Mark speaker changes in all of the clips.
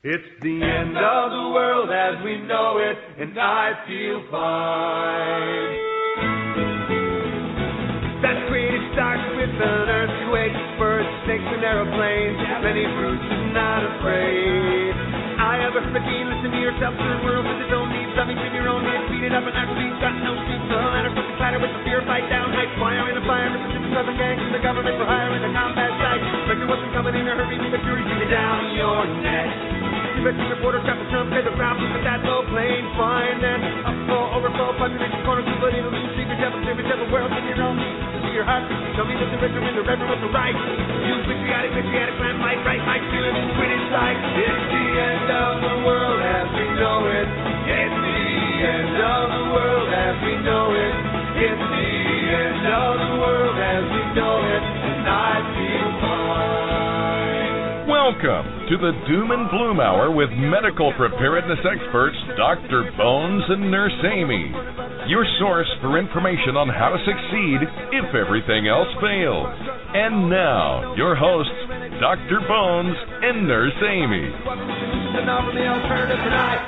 Speaker 1: It's the end of the world as we know it, and I feel fine. That creative starts with an earthquake, birds, snakes, and aeroplanes. Many fruits and not afraid. I have a fifteen, listen to yourself, turn world with its own needs. Something in your own head, beat it up and actually got no seats. The ladder from the clatter with the fear, fight down, hide, fire in the fire, with the super southern gangs, the government for hire in the combat site. Spectre wasn't coming in a hurry, the fury beat down your neck. Investing reporter trap the jump, pay the look at that low plane, fine then. Upfall, overflow, population corner, two, but it'll lose secret devil, secret devil, world in your own. To see your heart, tell me that the richer and the reverend was the right. You patriotic, patriotic, plan, might, right, might, feeling sweet inside. It's the end of the world as we know it. It's the end of the world as we know it. It's the end of the world as we know it.
Speaker 2: Welcome to the Doom and Bloom Hour with medical preparedness experts Dr. Bones and Nurse Amy. Your source for information on how to succeed if everything else fails. And now, your hosts, Dr. Bones and Nurse Amy.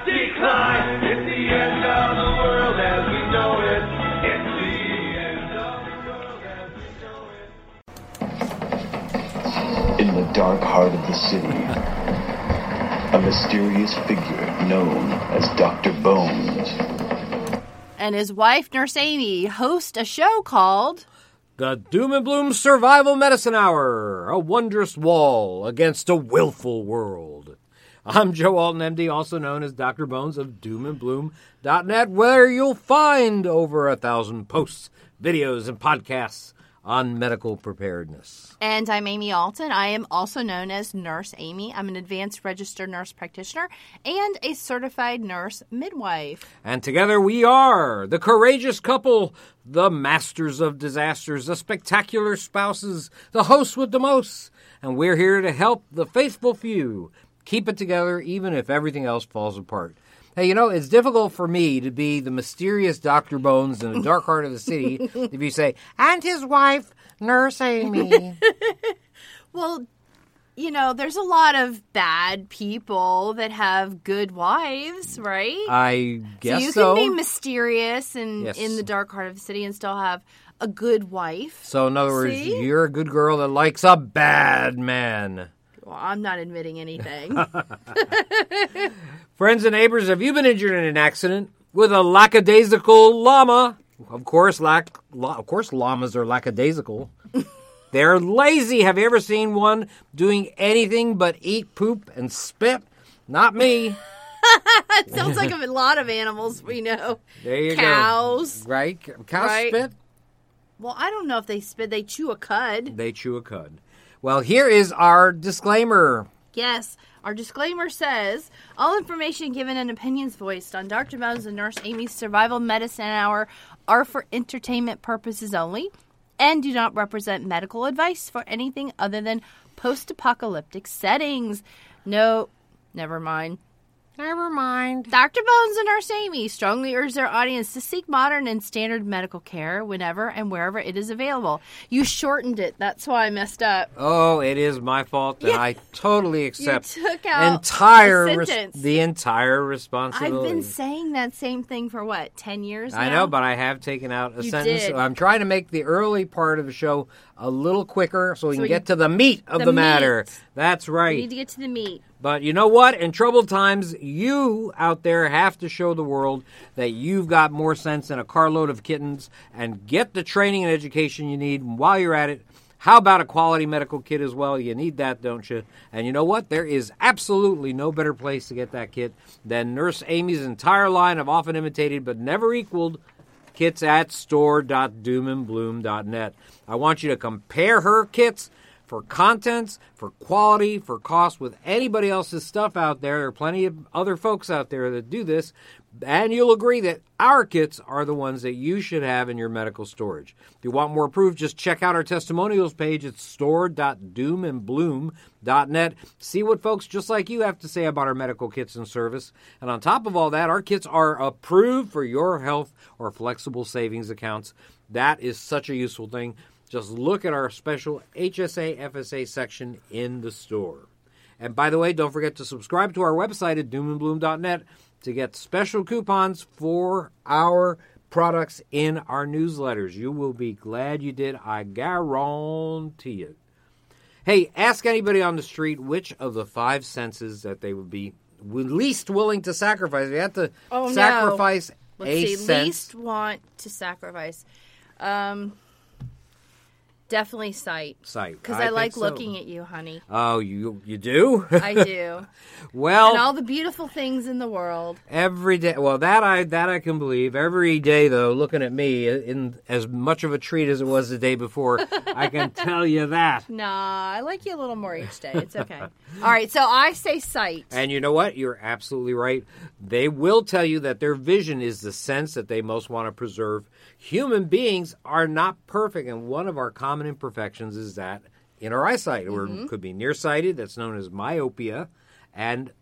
Speaker 1: Decline. It's the end of the world as we know it.
Speaker 3: In the dark heart of the city, a mysterious figure known as Dr. Bones
Speaker 4: and his wife, Nurse Amy, host a show called
Speaker 5: The Doom and Bloom Survival Medicine Hour, a wondrous wall against a willful world. I'm Joe Alton, MD, also known as Dr. Bones of doomandbloom.net, where you'll find over a thousand posts, videos, and podcasts on medical preparedness.
Speaker 4: And I'm Amy Alton. I am also known as Nurse Amy. I'm an advanced registered nurse practitioner and a certified nurse midwife.
Speaker 5: And together we are the courageous couple, the masters of disasters, the spectacular spouses, the hosts with the most. And we're here to help the faithful few keep it together even if everything else falls apart. Hey, you know, it's difficult for me to be the mysterious Dr. Bones in the dark heart of the city if you say, and his wife, Nurse Amy.
Speaker 4: Well, you know, there's a lot of bad people that have good wives, right?
Speaker 5: I guess
Speaker 4: so you
Speaker 5: so.
Speaker 4: can be mysterious and
Speaker 5: Yes.
Speaker 4: in the dark heart of the city and still have a good wife.
Speaker 5: So, in other words, you're a good girl that likes a bad man.
Speaker 4: Well, I'm not admitting anything.
Speaker 5: Friends and neighbors, have you been injured in an accident with a lackadaisical llama? Of course, lack, la, of course, llamas are lackadaisical. They're lazy. Have you ever seen one doing anything but eat poop and spit? Not me.
Speaker 4: it sounds like a lot of animals we know.
Speaker 5: There you
Speaker 4: Cows.
Speaker 5: go. Right? Cows
Speaker 4: Right.
Speaker 5: spit.
Speaker 4: Well, I don't know if they spit. They chew a cud.
Speaker 5: They chew a cud. Well, here is our disclaimer.
Speaker 4: Yes. Our disclaimer says all information given and opinions voiced on Dr. Bones and Nurse Amy's Survival Medicine Hour are for entertainment purposes only and do not represent medical advice for anything other than post apocalyptic settings. No, never mind.
Speaker 5: Never mind.
Speaker 4: Dr. Bones and Nurse Amy strongly urge their audience to seek modern and standard medical care whenever and wherever it is available. You shortened it. That's why I messed up.
Speaker 5: Oh, it is my fault, and
Speaker 4: Yeah.
Speaker 5: I totally accept you
Speaker 4: took out
Speaker 5: entire
Speaker 4: a
Speaker 5: res- the entire responsibility.
Speaker 4: I've been saying that same thing for what, 10 years
Speaker 5: I know, but I have taken out a
Speaker 4: You
Speaker 5: sentence.
Speaker 4: did.
Speaker 5: I'm trying to make the early part of the show a little quicker so we
Speaker 4: So
Speaker 5: can
Speaker 4: we
Speaker 5: get
Speaker 4: can-
Speaker 5: to the meat of
Speaker 4: the
Speaker 5: the, matter.
Speaker 4: meat.
Speaker 5: That's
Speaker 4: We
Speaker 5: right.
Speaker 4: need to get to the meat.
Speaker 5: But you know what? In troubled times, you out there have to show the world that you've got more sense than a carload of kittens and get the training and education you need. And while you're at it, how about a quality medical kit as well? You need that, don't you? And you know what? There is absolutely no better place to get that kit than Nurse Amy's entire line of often imitated but never equaled kits at store.doomandbloom.net. I want you to compare her kits for contents, for quality, for cost with anybody else's stuff out there. There are plenty of other folks out there that do this, and you'll agree that our kits are the ones that you should have in your medical storage. If you want more proof, just check out our testimonials page at store.doomandbloom.net. See what folks just like you have to say about our medical kits and service. And on top of all that, our kits are approved for your health or flexible savings accounts. That is such a useful thing. Just look at our special HSA FSA section in the store. And by the way, don't forget to subscribe to our website at doomandbloom.net to get special coupons for our products in our newsletters. You will be glad you did, I guarantee it. Hey, ask anybody on the street which of the five senses that they would be least willing to sacrifice. If you have to
Speaker 4: Oh, no.
Speaker 5: sacrifice
Speaker 4: Let's
Speaker 5: a
Speaker 4: see.
Speaker 5: sense.
Speaker 4: Least want to sacrifice. Um, definitely sight.
Speaker 5: Sight.
Speaker 4: Because
Speaker 5: I
Speaker 4: I, like
Speaker 5: so.
Speaker 4: looking at you, honey.
Speaker 5: Oh, you you do?
Speaker 4: I do.
Speaker 5: well,
Speaker 4: and all the beautiful things in the world.
Speaker 5: Every day, well, that I that I can believe. Every day, though, looking at me in as much of a treat as it was the day before, I can tell you that.
Speaker 4: Nah, I like you a little more each day. It's okay. All right, so I say sight.
Speaker 5: And you know what? You're absolutely right. They will tell you that their vision is the sense that they most want to preserve. Human beings are not perfect, and one of our common imperfections is that in our eyesight, or
Speaker 4: Mm-hmm.
Speaker 5: it could be nearsighted, that's known as myopia, and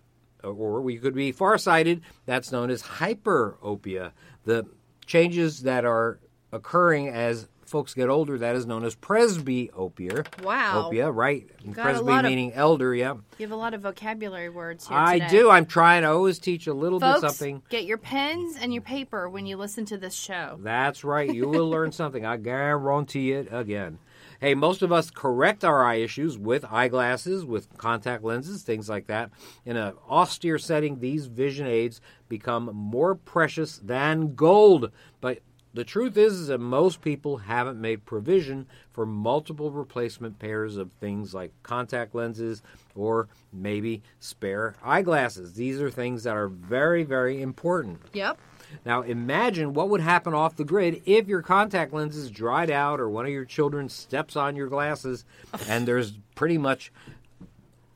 Speaker 5: or we could be farsighted, that's known as hyperopia. The changes that are occurring as folks get older, that is known as presbyopia.
Speaker 4: Wow.
Speaker 5: Opia, right? Presby
Speaker 4: lot of-
Speaker 5: meaning elder, yeah.
Speaker 4: You have a lot of vocabulary words here
Speaker 5: I
Speaker 4: today.
Speaker 5: do. I'm trying to always teach a little
Speaker 4: Folks,
Speaker 5: bit something.
Speaker 4: get your pens and your paper when you listen to this show.
Speaker 5: That's right. You will learn something. I guarantee it again. Hey, most of us correct our eye issues with eyeglasses, with contact lenses, things like that. In an austere setting, these vision aids become more precious than gold. But the truth is, is that most people haven't made provision for multiple replacement pairs of things like contact lenses or maybe spare eyeglasses. These are things that are very, very important.
Speaker 4: Yep.
Speaker 5: Now imagine what would happen off the grid if your contact lenses dried out or one of your children steps on your glasses and there's pretty much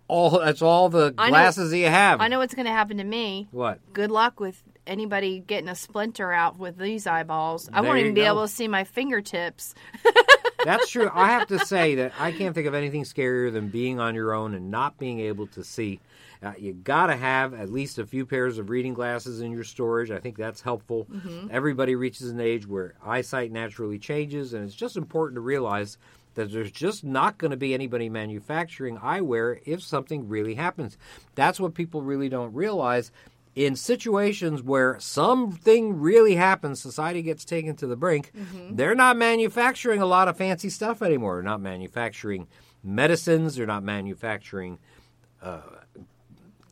Speaker 5: all that's all the
Speaker 4: I know-
Speaker 5: glasses that you have.
Speaker 4: I know what's going to happen to me.
Speaker 5: What?
Speaker 4: Good luck with anybody getting a splinter out with these eyeballs. I
Speaker 5: There
Speaker 4: won't
Speaker 5: you
Speaker 4: even be
Speaker 5: go.
Speaker 4: able to see my fingertips.
Speaker 5: That's true. I have to say that I can't think of anything scarier than being on your own and not being able to see. Uh, you got to have at least a few pairs of reading glasses in your storage. I think that's helpful. Mm-hmm. Everybody reaches an age where eyesight naturally changes, and it's just important to realize that there's just not going to be anybody manufacturing eyewear if something really happens. That's what people really don't realize. In situations where something really happens, society gets taken to the brink, mm-hmm. they're not manufacturing a lot of fancy stuff anymore. They're not manufacturing medicines, they're not manufacturing uh,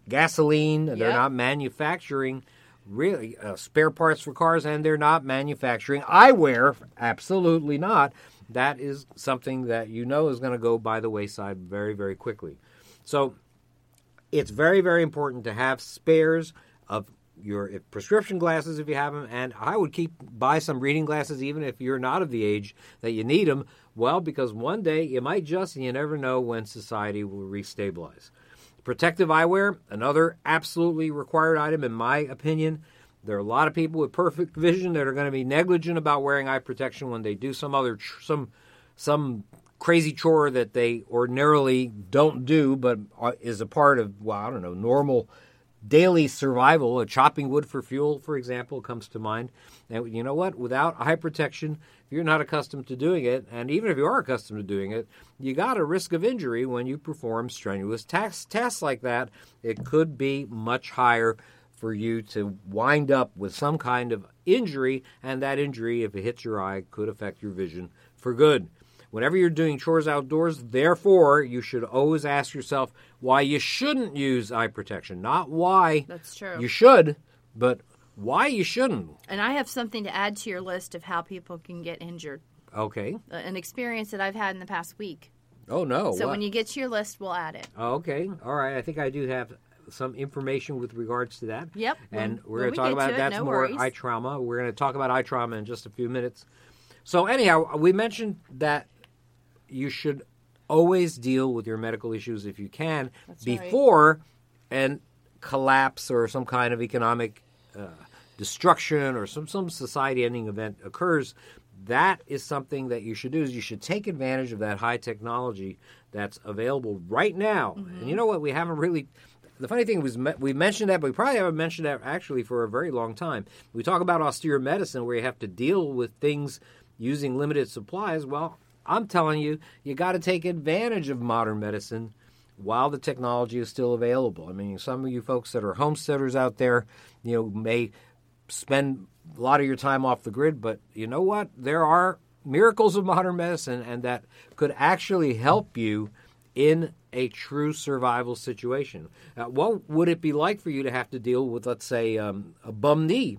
Speaker 5: gasoline. They're not manufacturing really uh, spare parts for cars, and they're not manufacturing eyewear. Absolutely not. That is something that you know is going to go by the wayside very, very quickly. So it's very, very important to have spares of your prescription glasses if you have them, and I would keep buy some reading glasses even if you're not of the age that you need them. Well, because one day you might just, you never know when society will restabilize. Protective eyewear, another absolutely required item in my opinion. There are a lot of people with perfect vision that are going to be negligent about wearing eye protection when they do some other some some crazy chore that they ordinarily don't do, but uh, is a part of well, I don't know, normal daily survival. Chopping wood for fuel, for example, comes to mind. And you know what? Without eye protection, if you're not accustomed to doing it, and even if you are accustomed to doing it, you got a risk of injury when you perform strenuous tasks, tasks like that. It could be much higher for you to wind up with some kind of injury, and that injury, if it hits your eye, could affect your vision for good. Whenever you're doing chores outdoors, therefore, you should always ask yourself why you shouldn't use eye protection. Not why
Speaker 4: That's true.
Speaker 5: you should, but why you shouldn't.
Speaker 4: And I have something to add to your list of how people can get injured.
Speaker 5: Okay.
Speaker 4: Uh, An experience that I've had in the past week.
Speaker 5: Oh, no.
Speaker 4: So
Speaker 5: What?
Speaker 4: when you get to your list, we'll add it.
Speaker 5: Oh, okay. All right. I think I do have some information with regards to that.
Speaker 4: Yep.
Speaker 5: And
Speaker 4: When-
Speaker 5: we're going
Speaker 4: we
Speaker 5: to talk about that's
Speaker 4: no
Speaker 5: more
Speaker 4: worries.
Speaker 5: eye trauma. We're going to talk about eye trauma in just a few minutes. So anyhow, we mentioned that you should always deal with your medical issues if you can
Speaker 4: That's right.
Speaker 5: before an collapse or some kind of economic uh, destruction or some some society-ending event occurs. That is something that you should do. Is you should take advantage of that high technology that's available right now. And you know what? We haven't really. The funny thing was, we mentioned that, but we probably haven't mentioned that actually for a very long time. We talk about austere medicine, where you have to deal with things using limited supplies. Well, I'm telling you, you got to take advantage of modern medicine while the technology is still available. I mean, some of you folks that are homesteaders out there, you know, may spend a lot of your time off the grid, but you know what? There are miracles of modern medicine, and that could actually help you in a true survival situation. Uh, what would it be like for you to have to deal with, let's say, um, a bum knee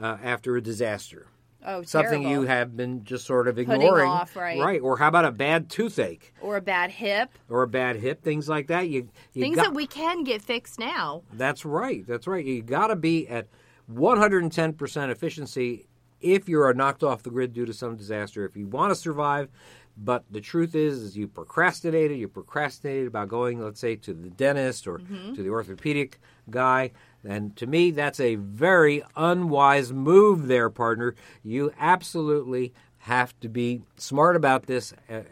Speaker 5: uh, after a disaster?
Speaker 4: Oh,
Speaker 5: Something
Speaker 4: terrible.
Speaker 5: you have been just sort of
Speaker 4: Putting
Speaker 5: ignoring,
Speaker 4: off, right.
Speaker 5: Right, or how about a bad toothache
Speaker 4: or a bad hip.
Speaker 5: or a bad hip, things like that. You, you
Speaker 4: Things
Speaker 5: got-
Speaker 4: that we can get fixed now.
Speaker 5: That's right. That's right. You got to be at 110% efficiency if you are knocked off the grid due to some disaster. If you want to survive, but the truth is, is you procrastinated. You procrastinated about going, let's say, to the dentist or mm-hmm. to the orthopedic guy. And to me, that's a very unwise move, there, partner. You absolutely have to be smart about this. Uh,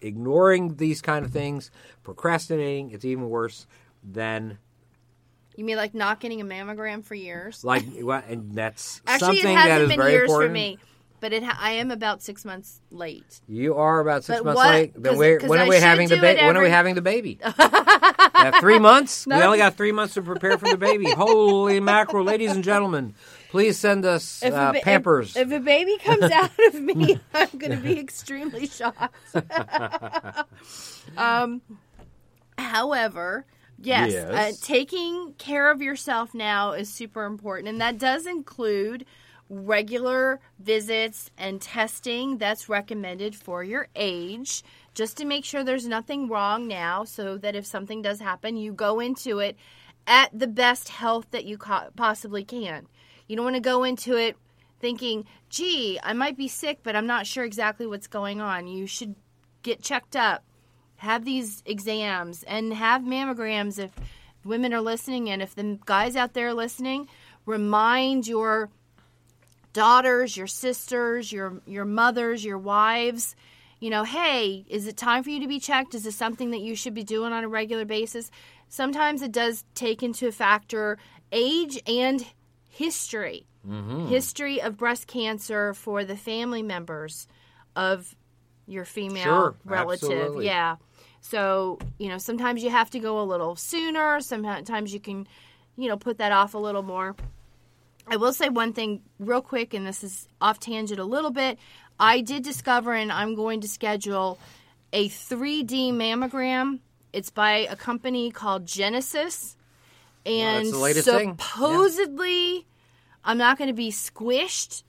Speaker 5: ignoring these kind of things, procrastinating, it's even worse than
Speaker 4: You mean like not getting a mammogram for years?
Speaker 5: like well, and that's
Speaker 4: Actually,
Speaker 5: something
Speaker 4: it hasn't
Speaker 5: is
Speaker 4: been years
Speaker 5: important.
Speaker 4: for me, but it ha- I am about six months late.
Speaker 5: You are about six
Speaker 4: But
Speaker 5: months
Speaker 4: what-
Speaker 5: late. Then
Speaker 4: 'cause
Speaker 5: when
Speaker 4: I
Speaker 5: are we having the baby?
Speaker 4: it
Speaker 5: When are we having the baby? Three months? We only got three months to prepare for the baby. Holy mackerel, ladies and gentlemen! Please send us
Speaker 4: If,
Speaker 5: uh,
Speaker 4: ba- if-
Speaker 5: Pampers.
Speaker 4: If, a baby comes out of me, I'm going to be extremely shocked. um, however, yes,
Speaker 5: Yes.
Speaker 4: Uh, taking care of yourself now is super important, and that does include regular visits and testing that's recommended for your age just to make sure there's nothing wrong now so that if something does happen you go into it at the best health that you possibly can. You don't want to go into it thinking gee i might be sick but i'm not sure exactly what's going on. You should get checked up have these exams and have mammograms if women are listening and if the guys out there are listening remind your daughters, your sisters, your your mothers, your wives, you know, hey, is it time for you to be checked? Is this something that you should be doing on a regular basis? Sometimes it does take into a factor age and history. Mm-hmm. History of breast cancer for the family members of your female
Speaker 5: Sure,
Speaker 4: relative.
Speaker 5: absolutely.
Speaker 4: Yeah. So, you know, sometimes you have to go a little sooner, sometimes you can, you know, put that off a little more. I will say one thing real quick, and this is off tangent a little bit. I did discover, and I'm going to schedule a 3D mammogram. It's by a company called Genesis, and
Speaker 5: latest thing. Yeah.
Speaker 4: supposedly, I'm not going to be squished.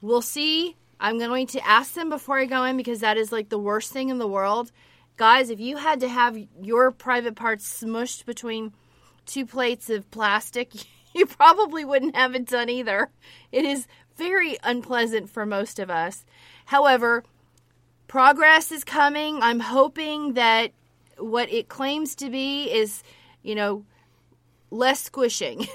Speaker 4: We'll see. I'm going to ask them before I go in because that is like the worst thing in the world. Guys, if you had to have your private parts smushed between two plates of plastic, you probably wouldn't have it done either. It is very unpleasant for most of us. However, progress is coming. I'm hoping that what it claims to be is, you know, less squishing.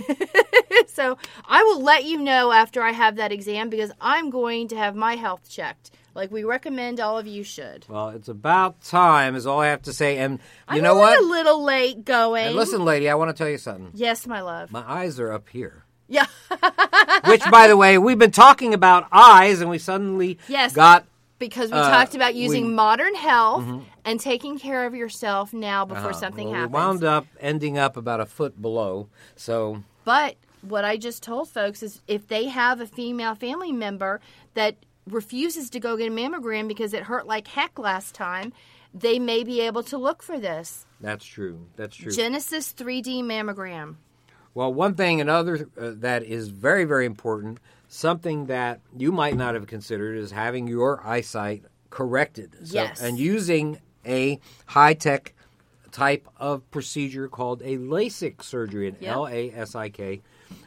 Speaker 4: so I will let you know after I have that exam because I'm going to have my health checked. Like we recommend all of you should.
Speaker 5: well, it's about time, is all I have to say. And you
Speaker 4: I'm
Speaker 5: know what?
Speaker 4: a little late going.
Speaker 5: And listen, lady, I want to tell you something.
Speaker 4: Yes, my love.
Speaker 5: My eyes are up here.
Speaker 4: yeah.
Speaker 5: Which, by the way, we've been talking about eyes, and we suddenly
Speaker 4: Yes.
Speaker 5: got
Speaker 4: because we
Speaker 5: Uh,
Speaker 4: talked about using
Speaker 5: we- Mm-hmm.
Speaker 4: modern health and taking care of yourself now before
Speaker 5: uh,
Speaker 4: something
Speaker 5: well,
Speaker 4: happens.
Speaker 5: We wound up ending up about a foot below. So
Speaker 4: But what I just told folks is if they have a female family member that refuses to go get a mammogram because it hurt like heck last time, they may be able to look for this.
Speaker 5: that's true. That's true.
Speaker 4: Genesis 3D mammogram.
Speaker 5: Well, one thing, another uh, that is very, very important, something that you might not have considered is having your eyesight corrected. So,
Speaker 4: Yes.
Speaker 5: And using a high tech type of procedure called a LASIK surgery, an
Speaker 4: Yep.
Speaker 5: L A S I K.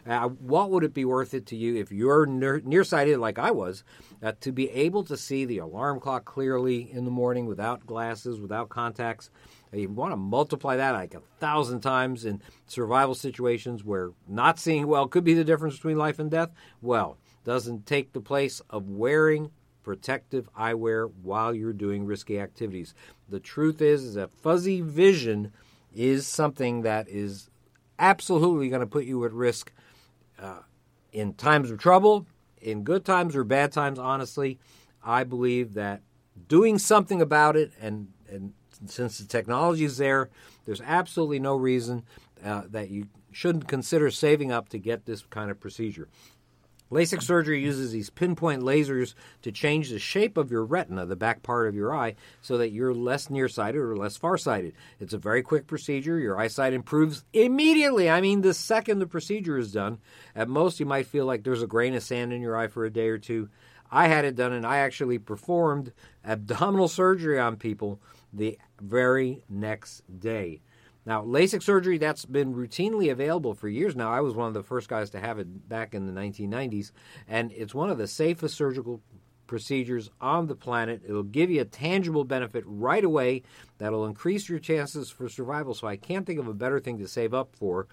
Speaker 5: Uh, what would it be worth it to you if you're near, nearsighted like I was, uh, to be able to see the alarm clock clearly in the morning without glasses, without contacts? Uh, You want to multiply that like a thousand times in survival situations where not seeing well could be the difference between life and death. Well, doesn't take the place of wearing protective eyewear while you're doing risky activities. The truth is, is that fuzzy vision is something that is absolutely going to put you at risk uh, in times of trouble, in good times or bad times. Honestly, I believe that doing something about it, and and since the technology is there, there's absolutely no reason uh, that you shouldn't consider saving up to get this kind of procedure. LASIK surgery uses these pinpoint lasers to change the shape of your retina, the back part of your eye, so that you're less nearsighted or less farsighted. It's a very quick procedure. Your eyesight improves immediately. I mean, the second the procedure is done. At most, you might feel like there's a grain of sand in your eye for a day or two. I had it done, and I actually performed abdominal surgery on people the very next day. Now, LASIK surgery, that's been routinely available for years now. I was one of the first guys to have it back in the 1990s, and it's one of the safest surgical procedures on the planet. It'll give you a tangible benefit right away that'll increase your chances for survival. So I can't think of a better thing to save up for.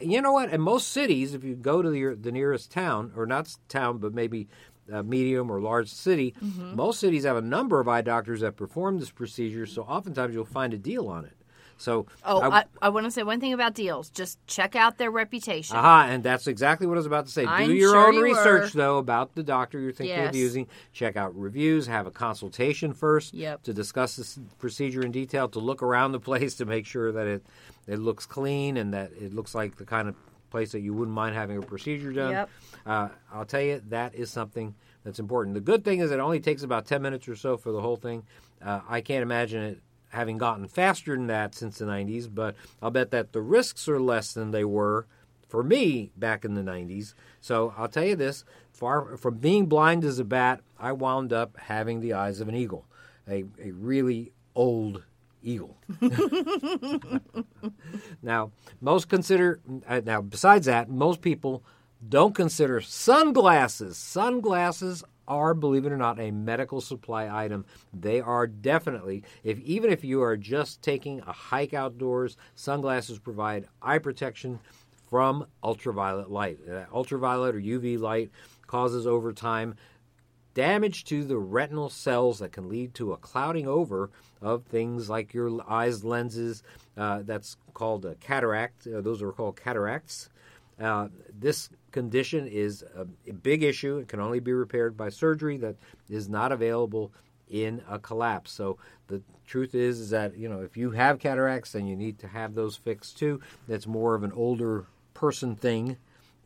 Speaker 5: You know what? In most cities, if you go to the, the nearest town, or not town, but maybe a medium or large city, mm-hmm. most cities have a number of eye doctors that perform this procedure. So oftentimes you'll find a deal on it. So
Speaker 4: Oh,
Speaker 5: I-
Speaker 4: I, I want to say one thing about deals. Just check out their reputation.
Speaker 5: Aha, and that's exactly what I was about to say.
Speaker 4: I'm
Speaker 5: Do your
Speaker 4: sure
Speaker 5: own
Speaker 4: you
Speaker 5: research,
Speaker 4: were.
Speaker 5: though, about the doctor you're thinking of using. Check out reviews, have a consultation first
Speaker 4: Yep.
Speaker 5: to discuss this procedure in detail, to look around the place to make sure that it, it looks clean and that it looks like the kind of place that you wouldn't mind having a procedure done.
Speaker 4: Yep.
Speaker 5: Uh, I'll tell you, that is something that's important. The good thing is it only takes about 10 minutes or so for the whole thing. Uh, I can't imagine it having gotten faster than that since the 90s, but I'll bet that the risks are less than they were for me back in the 90s. So I'll tell you this far from being blind as a bat, I wound up having the eyes of an eagle, a, a really old eagle. now, most consider, uh, now, besides that, most people don't consider sunglasses. Sunglasses are, believe it or not, a medical supply item. They are definitely, if even if you are just taking a hike outdoors, sunglasses provide eye protection from ultraviolet light. Uh, ultraviolet or UV light causes over time damage to the retinal cells that can lead to a clouding over of things like your eyes lenses. Uh, that's called a cataract. Uh, those are called cataracts. Uh, this condition is a, a big issue. It can only be repaired by surgery that is not available in a collapse. So the truth is, is that you know if you have cataracts, then you need to have those fixed too. That's more of an older person thing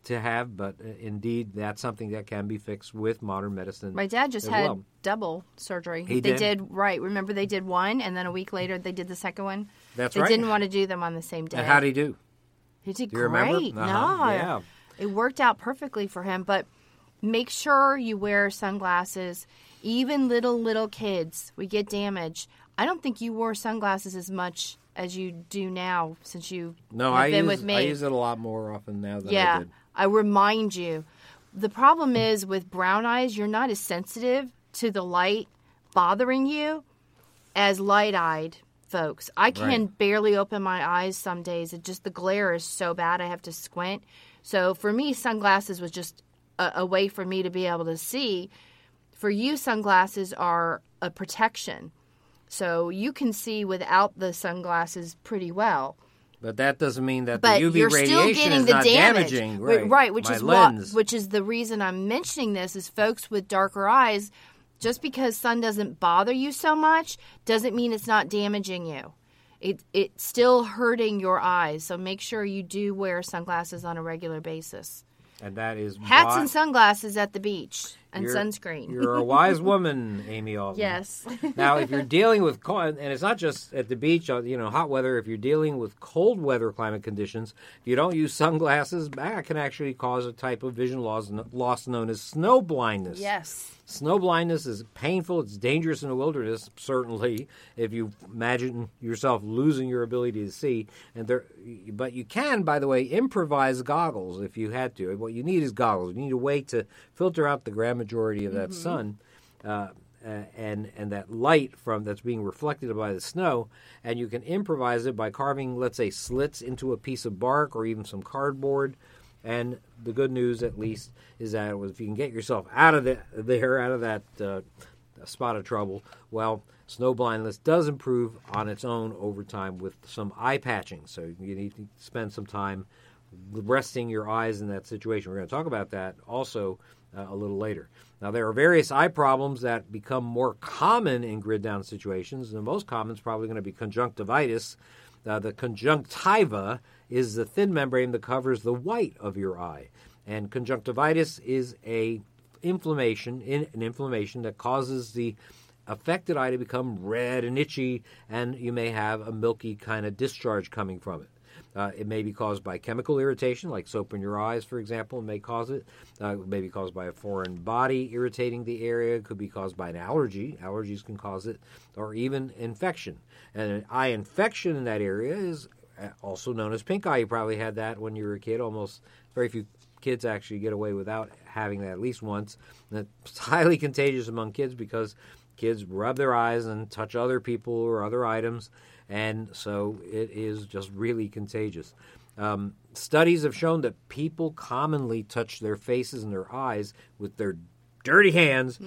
Speaker 5: to have, but uh, indeed that's something that can be fixed with modern medicine.
Speaker 4: My dad just had
Speaker 5: well.
Speaker 4: double surgery.
Speaker 5: He
Speaker 4: they
Speaker 5: did?
Speaker 4: right. Remember they did one, and then a week later they did the second one.
Speaker 5: That's
Speaker 4: they
Speaker 5: right.
Speaker 4: didn't want to do them on the same day.
Speaker 5: And how did he do?
Speaker 4: He did
Speaker 5: Do you remember?
Speaker 4: great.
Speaker 5: Uh-huh.
Speaker 4: No,
Speaker 5: Yeah.
Speaker 4: It worked out perfectly for him. But make sure you wear sunglasses. Even little little kids, we get damage. I don't think you wore sunglasses as much as you do now since you
Speaker 5: No, I
Speaker 4: been
Speaker 5: use
Speaker 4: with me.
Speaker 5: I use it a lot more often now than I
Speaker 4: yeah,
Speaker 5: did.
Speaker 4: I remind you. The problem is with brown eyes, you're not as sensitive to the light bothering you as light-eyed folks. I can
Speaker 5: Right.
Speaker 4: barely open my eyes some days. It just the glare is so bad I have to squint. So for me, sunglasses was just a, a way for me to be able to see. For you, sunglasses are a protection. So you can see without the sunglasses pretty well
Speaker 5: But that doesn't mean that
Speaker 4: but
Speaker 5: the UV
Speaker 4: you're
Speaker 5: radiation
Speaker 4: still getting
Speaker 5: is
Speaker 4: the
Speaker 5: not
Speaker 4: damage,
Speaker 5: damaging.
Speaker 4: Right,
Speaker 5: Right,
Speaker 4: which
Speaker 5: My
Speaker 4: is
Speaker 5: lens.
Speaker 4: what, which is the reason I'm mentioning this is folks with darker eyes. Just because sun doesn't bother you so much doesn't mean it's not damaging you. It it's still hurting your eyes. So make sure you do wear sunglasses on a regular basis.
Speaker 5: and that is
Speaker 4: Hats
Speaker 5: why
Speaker 4: and sunglasses at the beach and
Speaker 5: you're-
Speaker 4: sunscreen.
Speaker 5: You're a wise woman, Amy
Speaker 4: yes.
Speaker 5: now, if you're dealing with cold, and it's not just at the beach, uh, you know, hot weather. If you're dealing with cold weather climate conditions, if you don't use sunglasses, that can actually cause a type of vision loss, loss known as snow blindness.
Speaker 4: yes.
Speaker 5: Snow blindness is painful. It's dangerous in the wilderness, certainly, if you imagine yourself losing your ability to see. And there, but you can, by the way, improvise goggles if you had to. What you need is goggles. You need a way to filter out the grand majority of that sun. Uh, uh, and and that light from that's being reflected by the snow, and you can improvise it by carving, let's say, slits into a piece of bark or even some cardboard. And the good news, at least, is that if you can get yourself out of the, there, out of that uh, spot of trouble, well, snow blindness does improve on its own over time with some eye patching. So you need to spend some time resting your eyes in that situation. We're going to talk about that also uh, a little later. Now, there are various eye problems that become more common in grid down situations. The most common is probably going to be conjunctivitis. Uh, the conjunctiva is the thin membrane that covers the white of your eye, and conjunctivitis is a inflammation, in, an inflammation that causes the affected eye to become red and itchy, and you may have a milky kind of discharge coming from it. Uh, it may be caused by chemical irritation, like soap in your eyes, for example, may cause it. Uh, it may be caused by a foreign body irritating the area. It could be caused by an allergy. Allergies can cause it, or even infection. And an eye infection in that area is uh, also known as pink eye. You probably had that when you were a kid. Almost very few kids actually get away without having that at least once. And it's highly contagious among kids because kids rub their eyes and touch other people or other items and so it is just really contagious. Um, studies have shown that people commonly touch their faces and their eyes with their dirty hands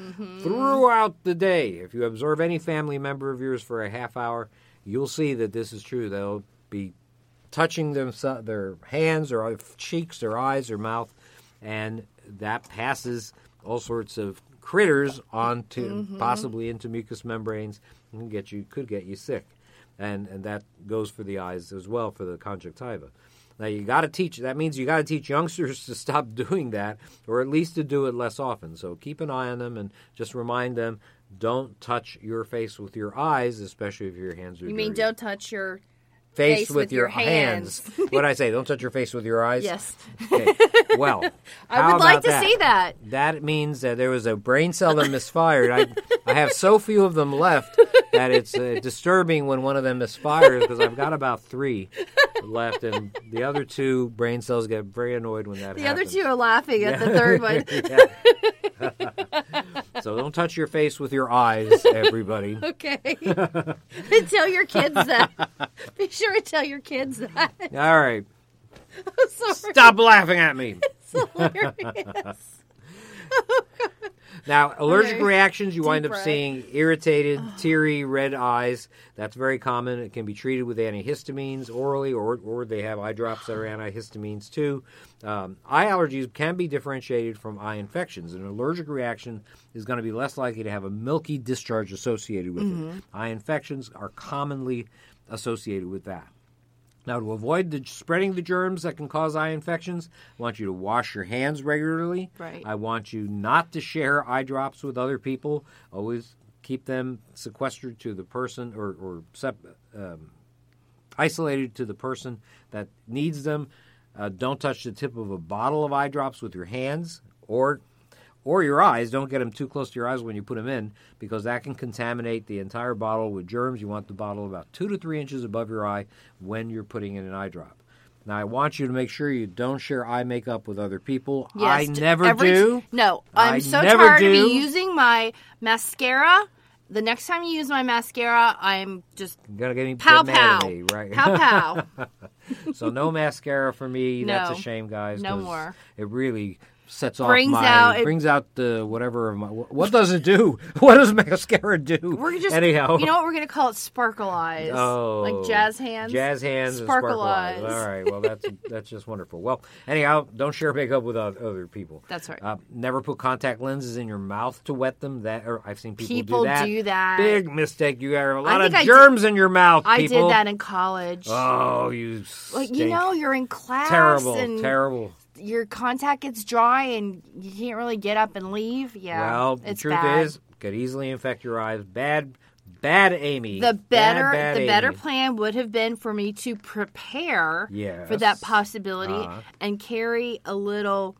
Speaker 5: throughout the day. If you observe any family member of yours for a half hour, you'll see that this is true. They'll be touching them, their hands, their cheeks, their eyes, their mouth, and that passes all sorts of critters onto mm-hmm. possibly into mucous membranes and get you could get you sick and and that goes for the eyes as well for the conjunctiva. Now you got to teach. That means you got to teach youngsters to stop doing that, or at least to do it less often. So keep an eye on them and just remind them: don't touch your face with your eyes, especially if your hands are.
Speaker 4: You mean
Speaker 5: dirty.
Speaker 4: don't touch your
Speaker 5: face,
Speaker 4: face
Speaker 5: with,
Speaker 4: with
Speaker 5: your,
Speaker 4: your
Speaker 5: hands? what did I say? Don't touch your face with your eyes.
Speaker 4: yes?
Speaker 5: Okay. Well,
Speaker 4: I would like to
Speaker 5: that?
Speaker 4: see that.
Speaker 5: That means that there was a brain cell that misfired. I, I have so few of them left that it's uh, disturbing when one of them misfires because I've got about three left, and the other two brain cells get very annoyed when that happens.
Speaker 4: The
Speaker 5: happens.
Speaker 4: other two are laughing at the third one.
Speaker 5: So don't touch your face with your eyes, everybody.
Speaker 4: Okay. and tell your kids that. Be sure to tell your kids that.
Speaker 5: All right,
Speaker 4: Sorry.
Speaker 5: stop laughing at me.
Speaker 4: Hilarious.
Speaker 5: Now, allergic
Speaker 4: Okay.
Speaker 5: reactions, you
Speaker 4: Deep
Speaker 5: wind up
Speaker 4: breath.
Speaker 5: seeing irritated, teary, red eyes. That's very common. It can be treated with antihistamines orally, or, or they have eye drops that are antihistamines too. Um, eye allergies can be differentiated from eye infections. An allergic reaction is going to be less likely to have a milky discharge associated with
Speaker 4: Mm-hmm.
Speaker 5: it. Eye infections are commonly associated with that. Now, to avoid the spreading the germs that can cause eye infections, I want you to wash your hands regularly.
Speaker 4: Right.
Speaker 5: I want you not to share eye drops with other people. Always keep them sequestered to the person or, or sep- um, isolated to the person that needs them. Uh, don't touch the tip of a bottle of eye drops with your hands or or your eyes. Don't get them too close to your eyes when you put them in because that can contaminate the entire bottle with germs. You want the bottle about two to three inches above your eye when you're putting in an eye drop. Now, I want you to make sure you don't share eye makeup with other people.
Speaker 4: Yes, I
Speaker 5: never
Speaker 4: every-
Speaker 5: do.
Speaker 4: No, I'm
Speaker 5: I
Speaker 4: so tired of
Speaker 5: do.
Speaker 4: you using my mascara. The next time you use my mascara, I'm just
Speaker 5: You're gonna get me
Speaker 4: pow
Speaker 5: get
Speaker 4: pow,
Speaker 5: me, right?
Speaker 4: pow pow.
Speaker 5: so no mascara for me. That's a shame, guys.
Speaker 4: No more.
Speaker 5: It really sets
Speaker 4: Brings
Speaker 5: off my
Speaker 4: out- it-
Speaker 5: brings out the whatever. Of my, what does it do? What does mascara do?
Speaker 4: We're just
Speaker 5: anyhow.
Speaker 4: You know what we're gonna call it? Sparkle eyes.
Speaker 5: Oh,
Speaker 4: like jazz hands.
Speaker 5: Jazz hands, and
Speaker 4: Sparkle
Speaker 5: sparkle eyes.
Speaker 4: eyes.
Speaker 5: All right, well that's that's just wonderful. Well, anyhow, don't share makeup with other people.
Speaker 4: That's right.
Speaker 5: Uh, never put contact lenses in your mouth to wet them. That or I've seen people,
Speaker 4: People
Speaker 5: do that.
Speaker 4: do that.
Speaker 5: Big mistake. You got a lot of
Speaker 4: I did-
Speaker 5: germs in your mouth. People.
Speaker 4: I did that in college.
Speaker 5: Oh, you
Speaker 4: like you know, you're in class
Speaker 5: terrible,
Speaker 4: and
Speaker 5: terrible.
Speaker 4: Your contact gets dry and you can't really get up and leave. Yeah,
Speaker 5: well, the truth
Speaker 4: bad.
Speaker 5: is, could easily infect your eyes. Bad, bad, Amy.
Speaker 4: the better
Speaker 5: bad
Speaker 4: the better plan would have been for me to prepare for that possibility
Speaker 5: Uh-huh.
Speaker 4: and carry a little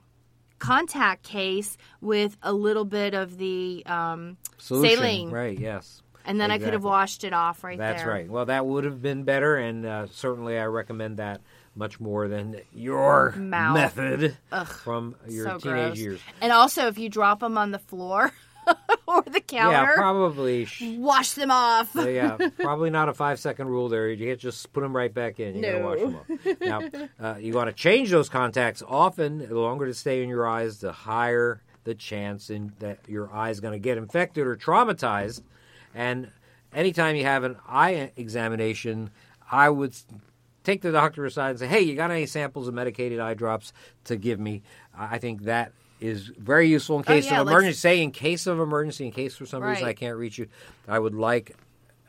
Speaker 4: contact case with a little bit of the um,
Speaker 5: Solution,
Speaker 4: saline,
Speaker 5: Right. Yes.
Speaker 4: and then I could have washed it off right
Speaker 5: That's
Speaker 4: there.
Speaker 5: That's right. Well, that would have been better, and uh, certainly I recommend that much more than your
Speaker 4: Mouth.
Speaker 5: method
Speaker 4: Ugh,
Speaker 5: from your
Speaker 4: so
Speaker 5: teenage
Speaker 4: gross.
Speaker 5: years.
Speaker 4: And also, if you drop them on the floor or the counter.
Speaker 5: Yeah, probably. sh-
Speaker 4: wash them off.
Speaker 5: uh, yeah, probably not a five second rule there. You can't just put them right back in. You gotta wash them off. Now, uh, you want to change those contacts often. The longer they stay in your eyes, the higher the chance in that your eye is going to get infected or traumatized. And anytime you have an eye examination, I would take the doctor aside and say, "Hey, you got any samples of medicated eye drops to give me?" I think that is very useful in
Speaker 4: Oh,
Speaker 5: case
Speaker 4: yeah,
Speaker 5: of
Speaker 4: let's-
Speaker 5: emergency. Say in case of emergency, in case for some reason I can't reach you, I would like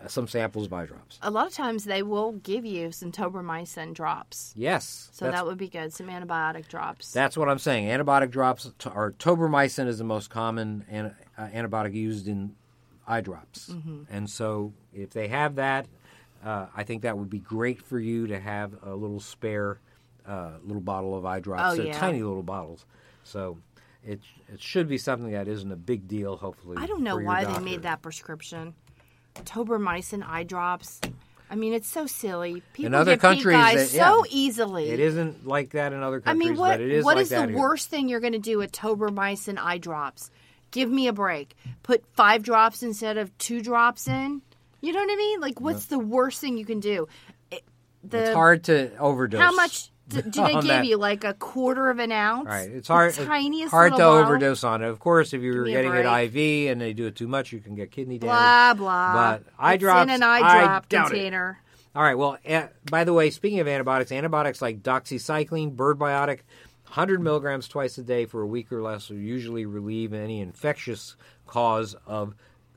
Speaker 5: some samples of eye drops.
Speaker 4: A lot of times they will give you some tobramycin drops.
Speaker 5: Yes.
Speaker 4: So that would be good. Some antibiotic drops.
Speaker 5: That's what I'm saying. Antibiotic drops are tobramycin is the most common an, uh, antibiotic used in eye drops,
Speaker 4: Mm-hmm.
Speaker 5: and so if they have that, uh, I think that would be great for you to have a little spare uh, little bottle of eye drops.
Speaker 4: Oh,
Speaker 5: They're
Speaker 4: yeah.
Speaker 5: tiny little bottles, so it it should be something that isn't a big deal. Hopefully,
Speaker 4: I don't know why they made that prescription. Tobramycin eye drops. I mean, it's so silly. People in other
Speaker 5: countries, that-
Speaker 4: so easily.
Speaker 5: It isn't like that in other countries.
Speaker 4: I mean, what
Speaker 5: but it is
Speaker 4: what
Speaker 5: like
Speaker 4: is the
Speaker 5: here.
Speaker 4: worst thing you're going to do with tobramycin eye drops? Give me a break. Put five drops instead of two drops in. You know what I mean? Like, what's the worst thing you can do? It, the
Speaker 5: It's hard to overdose.
Speaker 4: How much d- do they give
Speaker 5: that.
Speaker 4: you? Like a quarter of an ounce?
Speaker 5: Right, it's
Speaker 4: The
Speaker 5: hard.
Speaker 4: tiniest
Speaker 5: hard to
Speaker 4: bottle?
Speaker 5: overdose on it. Of course, if you're
Speaker 4: me a
Speaker 5: getting it. IV and they do it too much, you can get kidney damage.
Speaker 4: Blah blah.
Speaker 5: But eye
Speaker 4: It's
Speaker 5: drops,
Speaker 4: in an eye
Speaker 5: I
Speaker 4: drop
Speaker 5: doubt it.
Speaker 4: container.
Speaker 5: All right. Well, uh, by the way, speaking of antibiotics, antibiotics like doxycycline, bird biotic, 100 milligrams twice a day for a week or less will usually relieve any infectious cause of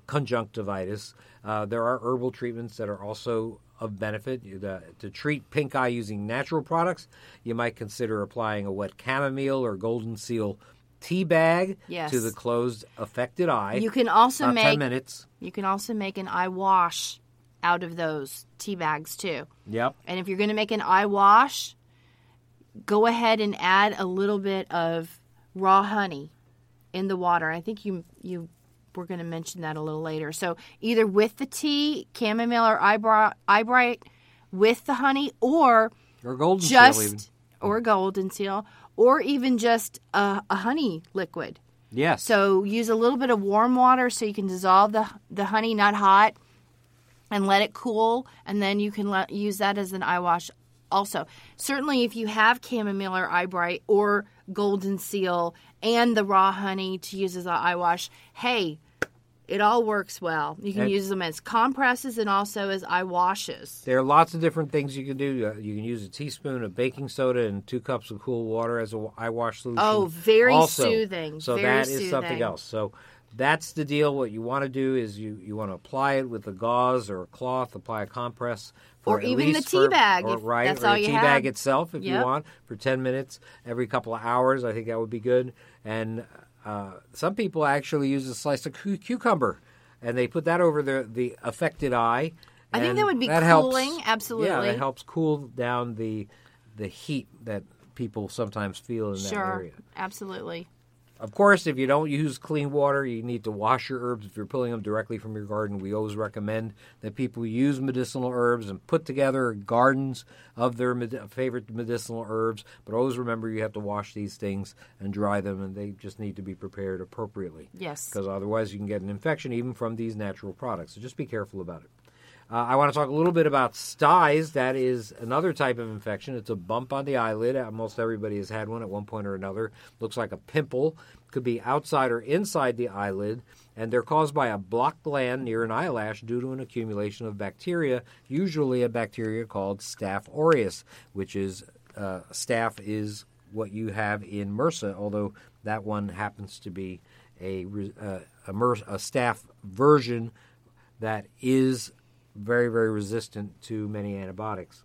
Speaker 5: conjunctivitis. Uh, there are herbal treatments that are also of benefit. You- the- to treat pink eye using natural products, you might consider applying a wet chamomile or golden seal tea bag
Speaker 4: Yes.
Speaker 5: to the closed affected eye.
Speaker 4: You can also
Speaker 5: About 10
Speaker 4: make
Speaker 5: minutes.
Speaker 4: you can also make an eye wash out of those tea bags too.
Speaker 5: Yep.
Speaker 4: And if you're going to make an eye wash, go ahead and add a little bit of raw honey in the water. I think you you were going to mention that a little later. So either with the tea, chamomile or eye, bra- eye bright, with the honey, or
Speaker 5: Or golden seal even.
Speaker 4: just or golden seal, or even just a, a honey liquid.
Speaker 5: Yes.
Speaker 4: So use a little bit of warm water so you can dissolve the the honey, not hot, and let it cool, and then you can let, use that as an eye wash. Also, certainly if you have chamomile or eye bright or golden seal and the raw honey to use as an eye wash, hey, it all works well. You can
Speaker 5: And-
Speaker 4: use them as compresses and also as eye washes.
Speaker 5: There are lots of different things you can do. Uh, you can use a teaspoon of baking soda and two cups of cool water as an eye wash solution.
Speaker 4: Oh, very
Speaker 5: Also,
Speaker 4: soothing,
Speaker 5: So
Speaker 4: very
Speaker 5: that is something else. So that's the deal. What you want to do is you, you want to apply it with a gauze or a cloth. Apply a compress. For
Speaker 4: Or even the tea
Speaker 5: for-
Speaker 4: bag,
Speaker 5: or, right?
Speaker 4: that's
Speaker 5: or
Speaker 4: all
Speaker 5: the tea
Speaker 4: have.
Speaker 5: bag itself, if you want, for ten minutes every couple of hours. I think that would be good. And uh, some people actually use a slice of cu- cucumber, and they put that over the the affected eye.
Speaker 4: I think that would be
Speaker 5: helps-
Speaker 4: cooling,
Speaker 5: Yeah,
Speaker 4: absolutely.
Speaker 5: that helps cool down the the heat that people sometimes feel in that
Speaker 4: Sure,
Speaker 5: area.
Speaker 4: absolutely.
Speaker 5: Of course, if you don't use clean water, you need to wash your herbs. If you're pulling them directly from your garden, we always recommend that people use medicinal herbs and put together gardens of their med- favorite medicinal herbs. But always remember you have to wash these things and dry them, and they just need to be prepared appropriately.
Speaker 4: Yes.
Speaker 5: Because otherwise, you can get an infection even from these natural products. So just be careful about it. Uh, I want to talk a little bit about styes. That is another type of infection. It's a bump on the eyelid. Almost everybody has had one at one point or another. Looks like a pimple. Could be outside or inside the eyelid. And they're caused by a blocked gland near an eyelash due to an accumulation of bacteria, usually a bacteria called Staph aureus, which is uh, staph is what you have in MRSA, although that one happens to be a, uh, a, MRSA, a staph version that is very, very resistant to many antibiotics.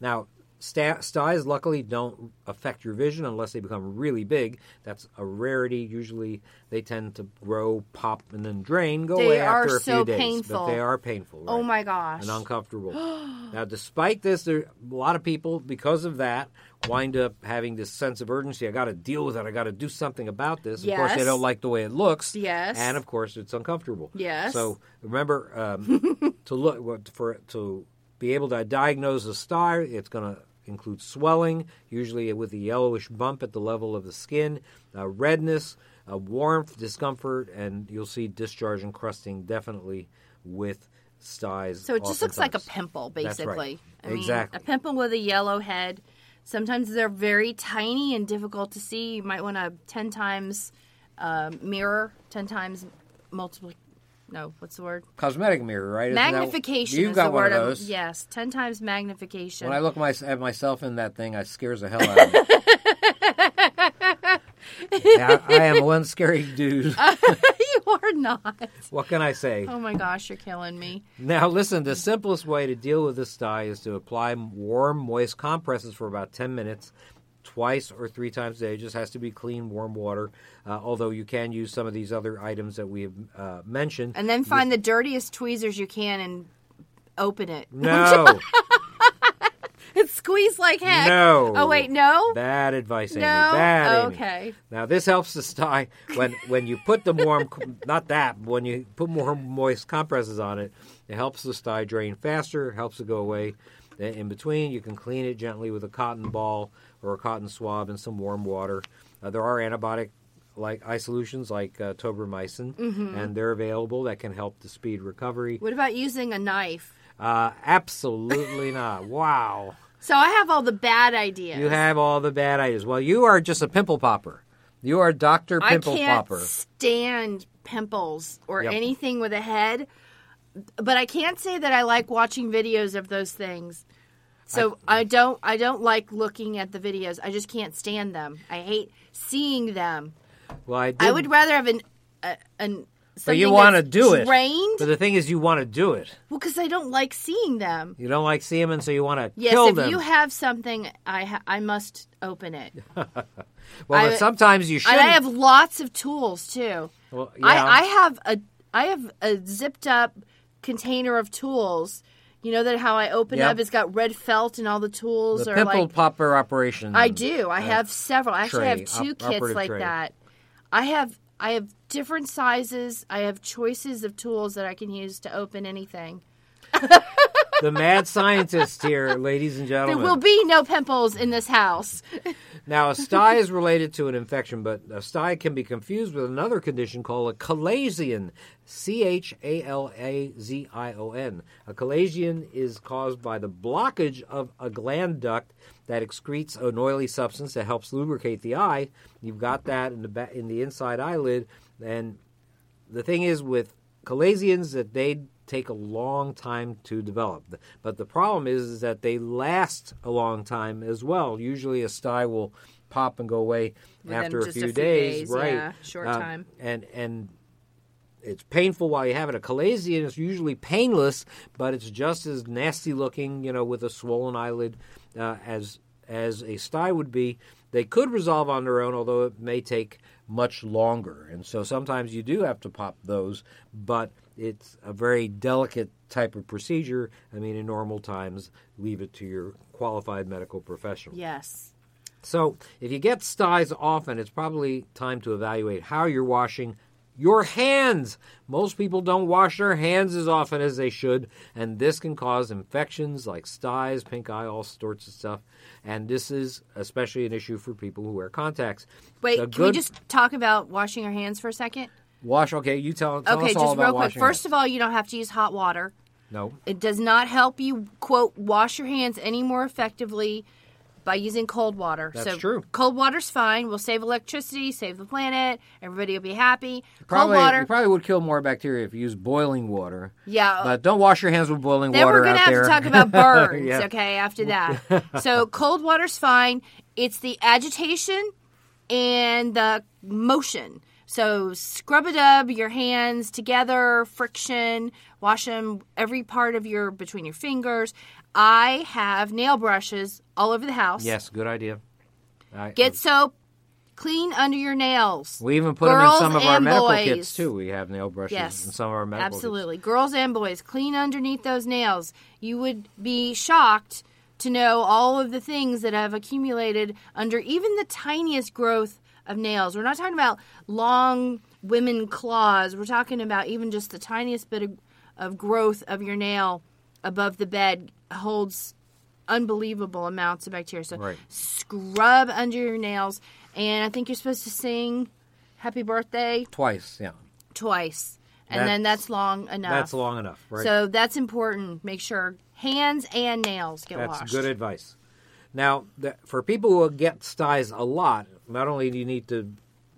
Speaker 5: Now, styes luckily don't affect your vision unless they become really big. That's a rarity. Usually, they tend to grow, pop, and then drain, go
Speaker 4: They
Speaker 5: away after a
Speaker 4: so
Speaker 5: few days.
Speaker 4: painful.
Speaker 5: But they are painful.
Speaker 4: Oh my gosh.
Speaker 5: and uncomfortable. now, despite this, there a lot of people, because of that, wind up having this sense of urgency. I got to deal with it. I got to do something about this. Of course, they don't like the way it looks.
Speaker 4: Yes.
Speaker 5: and of course, it's uncomfortable.
Speaker 4: Yes.
Speaker 5: So remember um, to look for to be able to diagnose a sty. It's going to include swelling, usually with a yellowish bump at the level of the skin, uh, redness, uh, warmth, discomfort, and you'll see discharge and crusting definitely with styes.
Speaker 4: So it just looks like a pimple,
Speaker 5: That's right.
Speaker 4: basically. I mean,
Speaker 5: Exactly.
Speaker 4: a pimple with a yellow head. Sometimes they're very tiny and difficult to see. You might want to 10 times uh, mirror, 10 times multiple. No, what's the word?
Speaker 5: Cosmetic mirror, right? Isn't that-
Speaker 4: magnification.
Speaker 5: You've
Speaker 4: is
Speaker 5: got
Speaker 4: the
Speaker 5: one
Speaker 4: word
Speaker 5: of
Speaker 4: I'm-
Speaker 5: those.
Speaker 4: yes, 10 times magnification.
Speaker 5: When I look my, at myself in that thing, I scares the hell out of me. yeah, I, I am one scary dude.
Speaker 4: you are not.
Speaker 5: What can I say?
Speaker 4: Oh my gosh, you're killing me.
Speaker 5: Now, listen, the simplest way to deal with this sty is to apply warm, moist compresses for about 10 minutes, twice or three times a day. It just has to be clean, warm water, uh, although you can use some of these other items that we have uh, mentioned.
Speaker 4: And then find the dirtiest tweezers you can and open it.
Speaker 5: No,
Speaker 4: It's squeezed like heck.
Speaker 5: No.
Speaker 4: Oh wait, no.
Speaker 5: bad advice, Amy.
Speaker 4: no.
Speaker 5: Bad, Amy.
Speaker 4: okay.
Speaker 5: Now this helps the sty when when you put the warm, not that, but when you put more moist compresses on it, it helps the sty drain faster, helps it go away. In between, you can clean it gently with a cotton ball or a cotton swab and some warm water. Uh, there are antibiotic like eye solutions like uh, tobramycin,
Speaker 4: Mm-hmm.
Speaker 5: and they're available that can help to speed recovery.
Speaker 4: What about using a knife?
Speaker 5: Uh, absolutely not. Wow.
Speaker 4: So I have all the bad ideas.
Speaker 5: You have all the bad ideas. Well, you are just a pimple popper. You are Doctor Pimple I
Speaker 4: can't
Speaker 5: Popper.
Speaker 4: stand pimples or
Speaker 5: Yep.
Speaker 4: anything with a head, but I can't say that I like watching videos of those things. So I, don't I don't like looking at the videos. I just can't stand them. I hate seeing them.
Speaker 5: Well, I,
Speaker 4: I would rather have an a, an
Speaker 5: But you
Speaker 4: want to
Speaker 5: do it. But the thing is, you want to do it.
Speaker 4: Well, because I don't like seeing them.
Speaker 5: You don't like seeing them, and so you want to
Speaker 4: Yes,
Speaker 5: kill
Speaker 4: if you have something, I ha- I must open it.
Speaker 5: well,
Speaker 4: I-
Speaker 5: but sometimes you should.
Speaker 4: I have lots of tools too.
Speaker 5: Well, yeah.
Speaker 4: I, I have a I have a zipped up container of tools. You know that how I open
Speaker 5: Yep.
Speaker 4: up, it's got red felt and all the tools
Speaker 5: the
Speaker 4: are
Speaker 5: pimple
Speaker 4: like
Speaker 5: popper operation.
Speaker 4: I do. I have several. Actually, I
Speaker 5: tray,
Speaker 4: have two
Speaker 5: op-
Speaker 4: kits like
Speaker 5: tray.
Speaker 4: that. I have I have different sizes. I have choices of tools that I can use to open anything.
Speaker 5: the mad scientist here, ladies and gentlemen.
Speaker 4: There will be no pimples in this house.
Speaker 5: Now, a sty is related to an infection, but a sty can be confused with another condition called a chalazion. C H A L A Z I O N. A chalazion is caused by the blockage of a gland duct that excretes an oily substance that helps lubricate the eye. You've got that in the ba- in the inside eyelid, and the thing is with chalazions that they take a long time to develop. But the problem is, is that they last a long time as well. Usually a sty will pop and go away
Speaker 4: Within
Speaker 5: after a few,
Speaker 4: a few
Speaker 5: days,
Speaker 4: days,
Speaker 5: right?
Speaker 4: yeah, short
Speaker 5: Uh,
Speaker 4: time.
Speaker 5: And and it's painful while you have it. A chalazion is usually painless, but it's just as nasty looking, you know, with a swollen eyelid uh, as as a sty would be. They could resolve on their own, although it may take much longer. And so sometimes you do have to pop those, but it's a very delicate type of procedure. I mean, in normal times, leave it to your qualified medical professional.
Speaker 4: Yes.
Speaker 5: So, if you get styes often, it's probably time to evaluate how you're washing your hands. Most people don't wash their hands as often as they should, and this can cause infections like styes, pink eye, all sorts of stuff. And this is especially an issue for people who wear contacts.
Speaker 4: Wait, can we just talk about washing our hands for a second?
Speaker 5: Wash? Okay, you tell, tell
Speaker 4: okay,
Speaker 5: us all
Speaker 4: just
Speaker 5: about
Speaker 4: real quick. First
Speaker 5: hands.
Speaker 4: of all, you don't have to use hot water.
Speaker 5: no,
Speaker 4: It does not help you quote wash your hands any more effectively by using cold water.
Speaker 5: That's
Speaker 4: so
Speaker 5: true.
Speaker 4: Cold water's fine. We'll save electricity, save the planet. Everybody will be happy.
Speaker 5: probably
Speaker 4: cold water.
Speaker 5: you probably would kill more bacteria if you use boiling water.
Speaker 4: yeah.
Speaker 5: But don't wash your hands with boiling
Speaker 4: then
Speaker 5: water Then
Speaker 4: we're gonna have
Speaker 5: there.
Speaker 4: to talk about burns,
Speaker 5: Yeah.
Speaker 4: okay? After that, so cold water's fine. It's the agitation and the motion. So scrub a dub your hands together, friction, wash them every part of your between your fingers. I have nail brushes all over the house.
Speaker 5: Yes, good idea. I-
Speaker 4: Get soap, clean under your nails.
Speaker 5: We even put them in
Speaker 4: Girls
Speaker 5: some of our medical
Speaker 4: boys.
Speaker 5: kits too. We have nail brushes
Speaker 4: Yes,
Speaker 5: in some of our medical kits.
Speaker 4: Absolutely. Girls and boys, clean underneath those nails. You would be shocked to know all of the things that have accumulated under even the tiniest growth of nails. We're not talking about long women claws. We're talking about even just the tiniest bit of, of growth of your nail above the bed holds unbelievable amounts of bacteria. So
Speaker 5: Right.
Speaker 4: scrub under your nails. And I think you're supposed to sing happy birthday
Speaker 5: Twice, yeah.
Speaker 4: twice, and then
Speaker 5: That's-
Speaker 4: that's long enough.
Speaker 5: That's long enough, right?
Speaker 4: So that's important. Make sure hands and nails get
Speaker 5: That's
Speaker 4: washed.
Speaker 5: good advice. Now, for people who get styes a lot, not only do you need to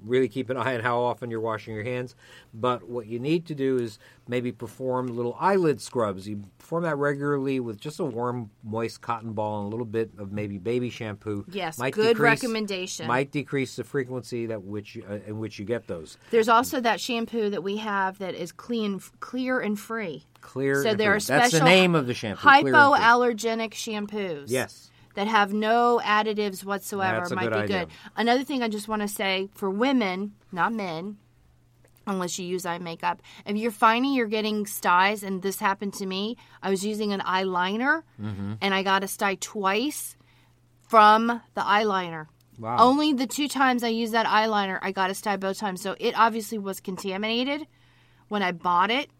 Speaker 5: really keep an eye on how often you're washing your hands. But what you need to do is maybe perform little eyelid scrubs. You perform that regularly with just a warm, moist cotton ball and a little bit of maybe baby shampoo.
Speaker 4: Yes,
Speaker 5: Might
Speaker 4: good
Speaker 5: decrease-
Speaker 4: recommendation.
Speaker 5: Might decrease the frequency that which uh, in which you get those.
Speaker 4: There's also that shampoo that we have that is clean, clear and free.
Speaker 5: Clear.
Speaker 4: So
Speaker 5: and
Speaker 4: there are
Speaker 5: free. That's
Speaker 4: special
Speaker 5: the name of the shampoo. Clear and free.
Speaker 4: hypoallergenic shampoos.
Speaker 5: Yes.
Speaker 4: That have no additives whatsoever
Speaker 5: That's
Speaker 4: might
Speaker 5: good
Speaker 4: be
Speaker 5: idea.
Speaker 4: good. Another thing I just want to say for women, not men, unless you use eye makeup, if you're finding you're getting styes, and this happened to me, I was using an eyeliner
Speaker 5: Mm-hmm.
Speaker 4: and I got a sty twice from the eyeliner.
Speaker 5: Wow.
Speaker 4: Only the two times I used that eyeliner, I got a sty both times. So it obviously was contaminated when I bought it.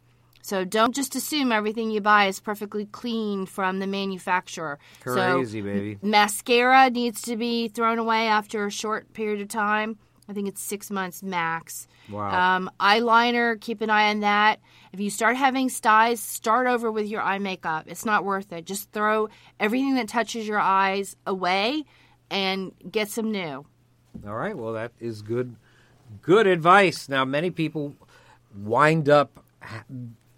Speaker 4: So don't just assume everything you buy is perfectly clean from the manufacturer.
Speaker 5: Crazy,
Speaker 4: so,
Speaker 5: baby.
Speaker 4: Mascara needs to be thrown away after a short period of time. I think it's six months max.
Speaker 5: Wow.
Speaker 4: Um, eyeliner, keep an eye on that. If you start having styes, start over with your eye makeup. It's not worth it. Just throw everything that touches your eyes away and get some new.
Speaker 5: All right. Well, that is good. Good advice. Now, many people wind up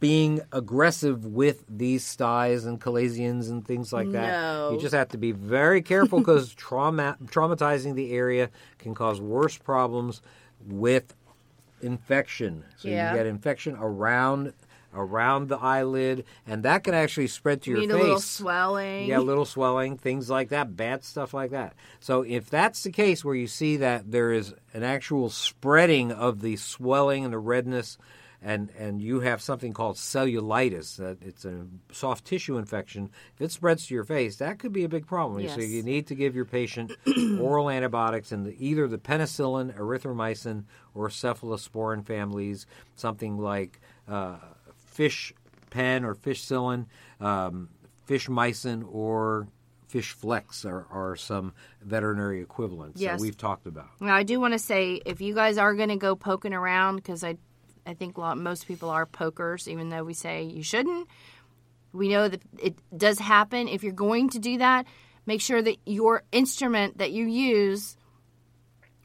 Speaker 5: being aggressive with these styes and chalazions and things like that.
Speaker 4: No.
Speaker 5: You just have to be very careful because trauma traumatizing the area can cause worse problems with infection. So
Speaker 4: Yeah.
Speaker 5: you get infection around around the eyelid, and that can actually spread to your
Speaker 4: Need
Speaker 5: face.
Speaker 4: a little swelling.
Speaker 5: Yeah, a little swelling, things like that, bad stuff like that. So if that's the case where you see that there is an actual spreading of the swelling and the redness and and you have something called cellulitis, that it's a soft tissue infection, if it spreads to your face, that could be a big problem.
Speaker 4: Yes.
Speaker 5: So you need to give your patient oral antibiotics in the, either the penicillin, erythromycin, or cephalosporin families, something like uh, fish pen or fishcillin, um, fish mycin, or fish flex are, are some veterinary equivalents
Speaker 4: Yes.
Speaker 5: that we've talked about.
Speaker 4: Now, I do want to say if you guys are going to go poking around, because I, I think lot, most people are pokers, even though we say you shouldn't. We know that it does happen. If you're going to do that, make sure that your instrument that you use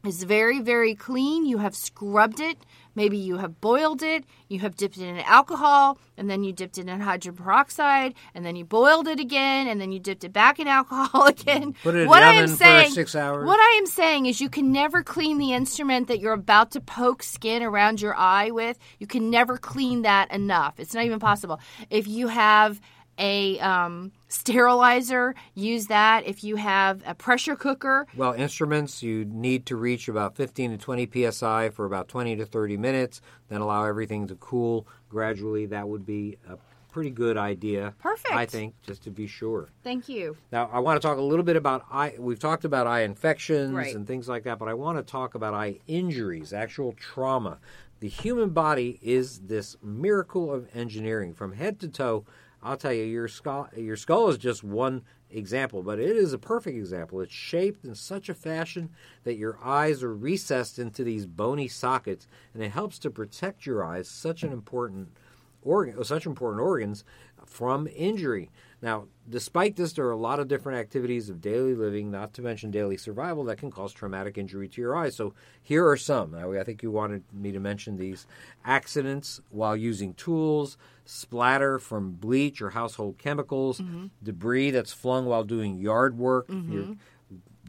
Speaker 4: is very, very clean. You have scrubbed it. Maybe you have boiled it. You have dipped it in alcohol, and then you dipped it in hydrogen peroxide, and then you boiled it again, and then you dipped it back in alcohol again.
Speaker 5: Put it in
Speaker 4: what
Speaker 5: the
Speaker 4: I am
Speaker 5: oven for
Speaker 4: saying,
Speaker 5: six hours.
Speaker 4: What I am saying is, you can never clean the instrument that you're about to poke skin around your eye with. You can never clean that enough. It's not even possible. If you have a um, sterilizer, use that. If you have a pressure cooker,
Speaker 5: Well, instruments, you need to reach about 15 to 20 psi for about 20 to 30 minutes, then allow everything to cool gradually. That would be a pretty good idea.
Speaker 4: Perfect.
Speaker 5: I think, just to be sure.
Speaker 4: thank you.
Speaker 5: Now, I want to talk a little bit about eye. We've talked about eye infections
Speaker 4: Right.
Speaker 5: and things like that, but I want to talk about eye injuries, actual trauma. The human body is this miracle of engineering from head to toe. I'll tell you, your skull, your skull is just one example, but it is a perfect example. It's shaped in such a fashion that your eyes are recessed into these bony sockets, and it helps to protect your eyes. Such an important organ, such important organs from injury. Now, despite this, there are a lot of different activities of daily living, not to mention daily survival, that can cause traumatic injury to your eyes. So here are some. I think you wanted me to mention these accidents while using tools, splatter from bleach or household chemicals, debris that's flung while doing yard work. You're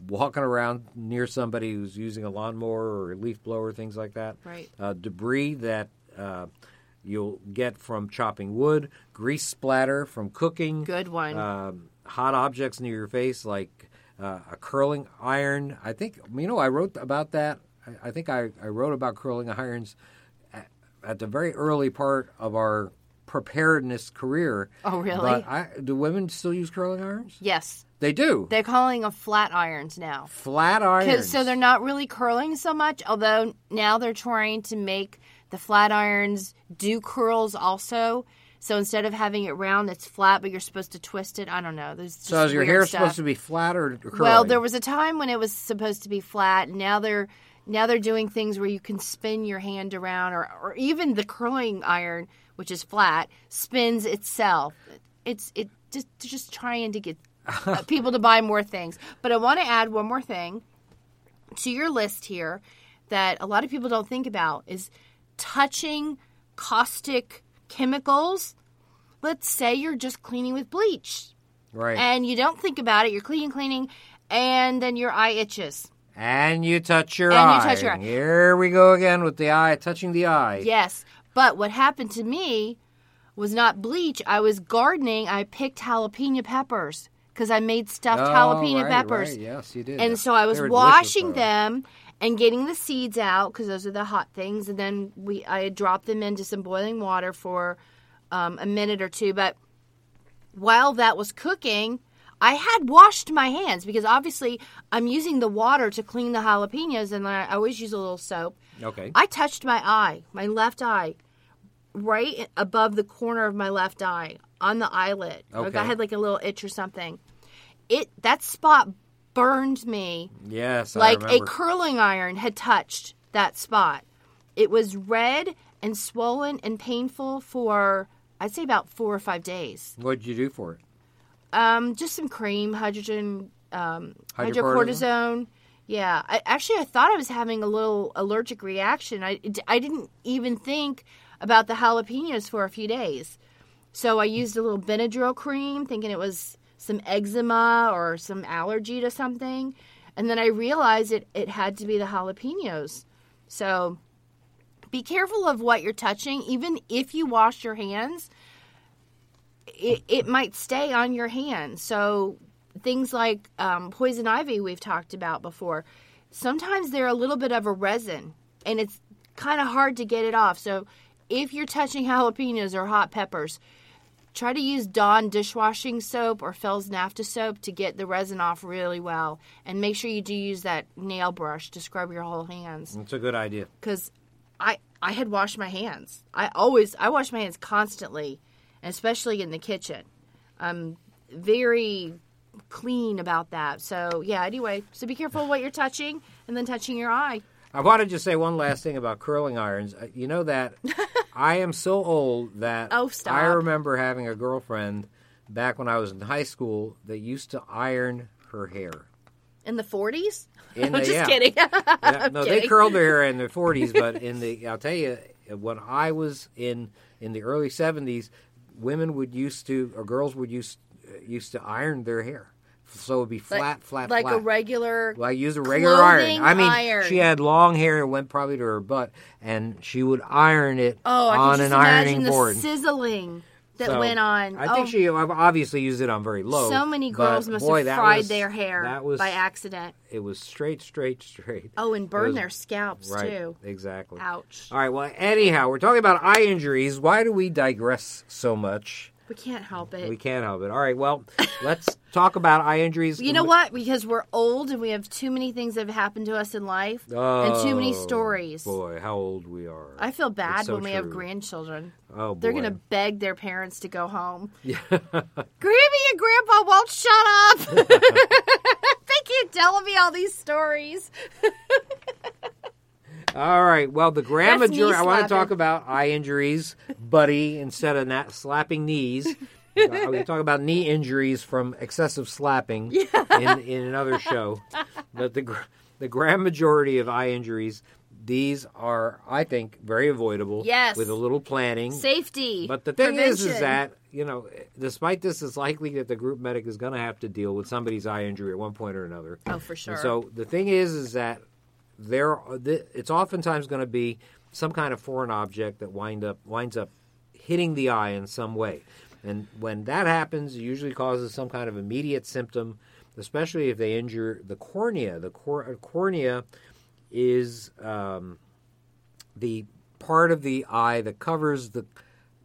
Speaker 5: walking around near somebody who's using a lawnmower or a leaf blower, things like that.
Speaker 4: Right.
Speaker 5: Uh, debris that uh, you'll get from chopping wood, grease splatter from cooking,
Speaker 4: Good one.
Speaker 5: um, hot objects near your face like uh, a curling iron. I think you know I wrote about that. I, I think I, I wrote about curling irons at, at the very early part of our preparedness career.
Speaker 4: Oh, really?
Speaker 5: But I, do women still use curling irons?
Speaker 4: yes,
Speaker 5: They do.
Speaker 4: they're calling them flat irons now.
Speaker 5: Flat irons.
Speaker 4: So they're not really curling so much, although now they're trying to make the flat irons do curls also. So instead of having it round, it's flat, but you're supposed to twist it. I don't know. There's just
Speaker 5: So is your hair
Speaker 4: stuff.
Speaker 5: supposed to be flat or curly?
Speaker 4: Well, there was a time when it was supposed to be flat. Now they're now they're doing things where you can spin your hand around, or or even the curling iron, which is flat, spins itself. It's it just just trying to get people to buy more things. But I want to add one more thing to your list here. that a lot of people don't think about is touching caustic chemicals. Let's say you're just cleaning with bleach
Speaker 5: Right.
Speaker 4: and you don't think about it. You're cleaning, cleaning, and then your eye itches.
Speaker 5: And you touch your
Speaker 4: And you
Speaker 5: eye.
Speaker 4: touch your eye.
Speaker 5: Here we go again with the eye, touching the eye.
Speaker 4: Yes. But what happened to me was not bleach. I was gardening. I picked jalapeno peppers because I made stuffed
Speaker 5: Oh,
Speaker 4: jalapeno
Speaker 5: right,
Speaker 4: peppers.
Speaker 5: right. Yes, you did.
Speaker 4: And so I was
Speaker 5: They were delicious,
Speaker 4: washing them and getting the seeds out because those are the hot things. And then we I had dropped them into some boiling water for um, a minute or two. But while that was cooking, I had washed my hands because obviously I'm using the water to clean the jalapenos, and I always use a little soap.
Speaker 5: Okay.
Speaker 4: I touched my eye, my left eye, right above the corner of my left eye on the eyelid. Like I had like a little itch or something. It that spot burned me
Speaker 5: yes,
Speaker 4: like a curling iron had touched that spot. It was red and swollen and painful for I'd say about four or five days.
Speaker 5: What'd you do for it?
Speaker 4: Um, just some cream, hydrogen, um,
Speaker 5: Hydrocortisone?
Speaker 4: hydrocortisone. Yeah, I, actually, I thought I was having a little allergic reaction. I, I didn't even think about the jalapenos for a few days. So I used a little Benadryl cream, thinking it was some eczema or some allergy to something. And then I realized it, it had to be the jalapenos. So be careful of what you're touching. Even if you wash your hands, it, it might stay on your hand. So things like um, poison ivy we've talked about before, sometimes they're a little bit of a resin, and it's kind of hard to get it off. So if you're touching jalapenos or hot peppers, try to use Dawn dishwashing soap or Fels Naptha soap to get the resin off really well, and make sure you do use that nail brush to scrub your whole hands
Speaker 5: That's a good idea.
Speaker 4: because I I had washed my hands. I always I wash my hands constantly, especially in the kitchen. I'm very clean about that. So yeah. Anyway, so be careful what you're touching, and then touching your eye.
Speaker 5: I want to just say one last thing about curling irons. Uh, You know that I am so old that
Speaker 4: Oh, stop.
Speaker 5: I remember having a girlfriend back when I was in high school that used to iron her hair.
Speaker 4: In the 40s?
Speaker 5: In
Speaker 4: I'm just
Speaker 5: yeah.
Speaker 4: kidding.
Speaker 5: Yeah, no, they curled their hair in the 40s, but in the I'll tell you, when I was in in the early 70s, women would used to or girls would use uh, used to iron their hair, so it would be flat,
Speaker 4: like,
Speaker 5: flat,
Speaker 4: like
Speaker 5: flat.
Speaker 4: a regular.
Speaker 5: Well, I use a regular iron. I mean,
Speaker 4: iron.
Speaker 5: she had long hair, it went probably to her butt, and she would iron it
Speaker 4: oh, I
Speaker 5: on an ironing
Speaker 4: imagine the
Speaker 5: board.
Speaker 4: sizzling that
Speaker 5: So,
Speaker 4: went on.
Speaker 5: I
Speaker 4: oh,
Speaker 5: think she obviously used it on very low.
Speaker 4: so many girls must
Speaker 5: boy,
Speaker 4: have fried
Speaker 5: was-
Speaker 4: their hair
Speaker 5: That was
Speaker 4: by accident.
Speaker 5: it was straight, straight, straight.
Speaker 4: Oh, and burn
Speaker 5: was-
Speaker 4: their scalps
Speaker 5: right,
Speaker 4: too.
Speaker 5: exactly.
Speaker 4: Ouch.
Speaker 5: All right. Well, anyhow, we're talking about eye injuries. Why do we digress so much?
Speaker 4: We can't help it.
Speaker 5: We can't help it. All right. Well, let's talk about eye injuries.
Speaker 4: You know what? Because we're old and we have too many things that have happened to us in life and too many
Speaker 5: Oh,
Speaker 4: stories.
Speaker 5: Boy, how old we are.
Speaker 4: I feel bad
Speaker 5: so
Speaker 4: when we have grandchildren.
Speaker 5: Oh boy.
Speaker 4: They're going to beg their parents to go home. Yeah. Grammy and Grandpa won't shut up. they keep telling me all these stories.
Speaker 5: All right. Well, the grand
Speaker 4: That's
Speaker 5: majority. I want to talk about eye injuries, buddy, instead of not slapping knees. Uh, I'm talk about knee injuries from excessive slapping in, in another show. But the the grand majority of eye injuries, these are, I think, very avoidable.
Speaker 4: Yes.
Speaker 5: With a little planning.
Speaker 4: Safety.
Speaker 5: But the thing is, is that you know, despite this, it's likely that the group medic is going to have to deal with somebody's eye injury at one point or another.
Speaker 4: Oh, for sure.
Speaker 5: And so the thing is, is that there, it's oftentimes going to be some kind of foreign object that wind up winds up hitting the eye in some way, and when that happens, it usually causes some kind of immediate symptom, especially if they injure the cornea. The cor- cornea is um, the part of the eye that covers the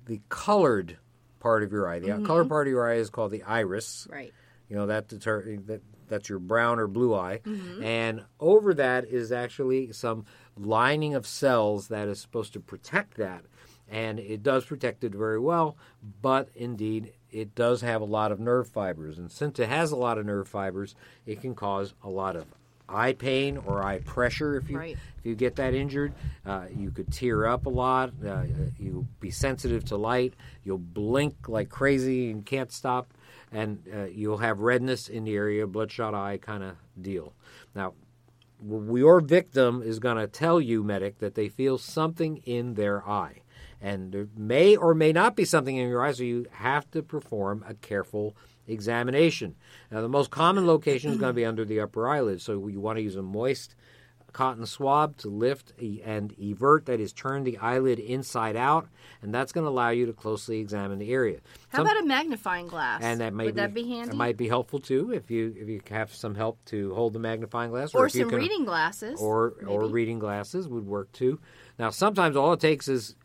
Speaker 5: the colored part of your eye. The colored part of your eye is called the iris.
Speaker 4: Right.
Speaker 5: You know that deter- that that's your brown or blue eye, and over that is actually some lining of cells that is supposed to protect that, and it does protect it very well. But indeed, it does have a lot of nerve fibers, and since it has a lot of nerve fibers, it can cause a lot of eye pain or eye pressure if you
Speaker 4: Right.
Speaker 5: if you get that injured, uh, you could tear up a lot. Uh, you'll be sensitive to light. You'll blink like crazy and can't stop, and uh, you'll have redness in the area, bloodshot eye kind of deal. Now, your victim is going to tell you, medic, that they feel something in their eye. And there may or may not be something in your eye, so you have to perform a careful examination. Now, the most common location is going to be under the upper eyelid, so you want to use a moist cotton swab to lift and evert, that is, turn the eyelid inside out, and that's going to allow you to closely examine the area.
Speaker 4: How
Speaker 5: Some-
Speaker 4: about a magnifying glass?
Speaker 5: and that may
Speaker 4: Would that be handy?
Speaker 5: That might be helpful too if you if you have some help to hold the magnifying glass,
Speaker 4: or
Speaker 5: you
Speaker 4: some
Speaker 5: can-
Speaker 4: reading glasses.
Speaker 5: or or reading glasses would work too. Now, sometimes all it takes is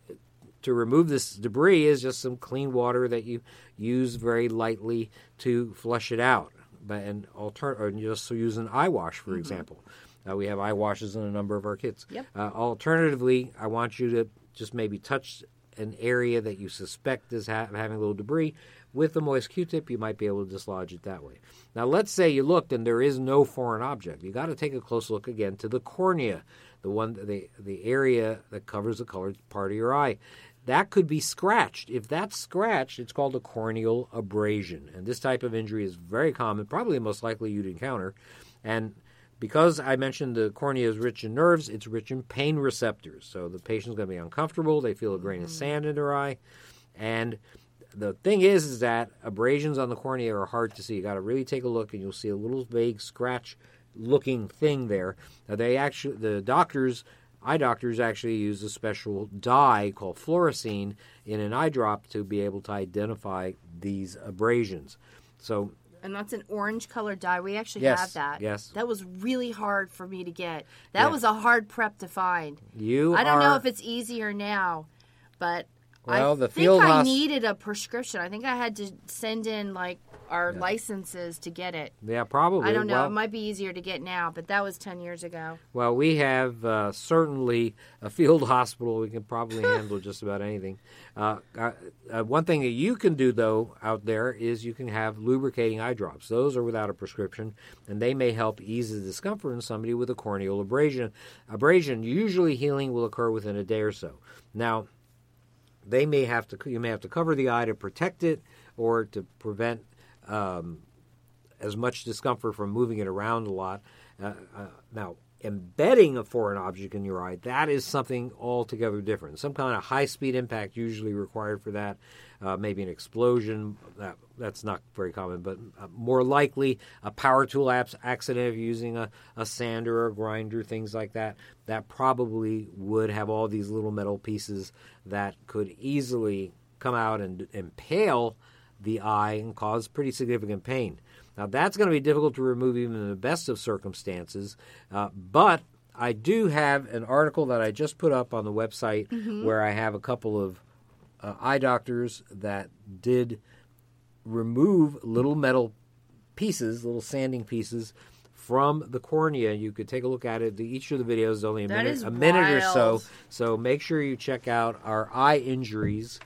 Speaker 5: to remove this debris is just some clean water that you use very lightly to flush it out. But and alter or just use an eye wash, for mm-hmm. example. Uh, we have eye washes in a number of our kits.
Speaker 4: Yep.
Speaker 5: Uh, alternatively, I want you to just maybe touch an area that you suspect is ha- having a little debris with a moist Q-tip. You might be able to dislodge it that way. Now, let's say you looked and there is no foreign object. You got to take a close look again to the cornea, the one the the area that covers the colored part of your eye. That could be scratched. If that's scratched, it's called a corneal abrasion. And this type of injury is very common, probably the most likely you'd encounter. And because I mentioned the cornea is rich in nerves, it's rich in pain receptors. So the patient's going to be uncomfortable. They feel a grain of sand in their eye. And the thing is, is that abrasions on the cornea are hard to see. You got to really take a look, and you'll see a little vague scratch-looking thing there. Now, they actually, the doctors, eye doctors, actually use a special dye called fluorescein in an eye drop to be able to identify these abrasions. So
Speaker 4: and that's an orange colored dye. We actually
Speaker 5: Yes,
Speaker 4: have that.
Speaker 5: yes.
Speaker 4: That was really hard for me to get. That was a hard prep to find.
Speaker 5: you
Speaker 4: I don't
Speaker 5: are,
Speaker 4: know if it's easier now, but
Speaker 5: Well,
Speaker 4: I
Speaker 5: the
Speaker 4: think
Speaker 5: field
Speaker 4: I needed a prescription. I think I had to send in like our licenses to get it.
Speaker 5: yeah, probably.
Speaker 4: I don't know.
Speaker 5: Well,
Speaker 4: it might be easier to get now, but that was 10 years ago.
Speaker 5: Well, we have uh, certainly a field hospital. We can probably handle just about anything. Uh, uh, uh, one thing that you can do, though, out there is you can have lubricating eye drops. Those are without a prescription, and they may help ease the discomfort in somebody with a corneal abrasion. Abrasion usually healing will occur within a day or so. Now, they may have to you may have to cover the eye to protect it or to prevent um, as much discomfort from moving it around a lot. Uh, uh, now, embedding a foreign object in your eye, that is something altogether different. Some kind of high speed impact usually required for that. Uh, maybe an explosion. That, that's not very common, but uh, more likely a power tool apps accident of using a, a sander or a grinder, things like that. That probably would have all these little metal pieces that could easily come out and impale the eye and cause pretty significant pain. Now, that's going to be difficult to remove even in the best of circumstances, uh, but I do have an article that I just put up on the website where I have a couple of uh, eye doctors that did remove little metal pieces, little sanding pieces from the cornea. You could take a look at it. Each of the videos is only a
Speaker 4: That
Speaker 5: minute, a minute or so. So make sure you check out our eye injuries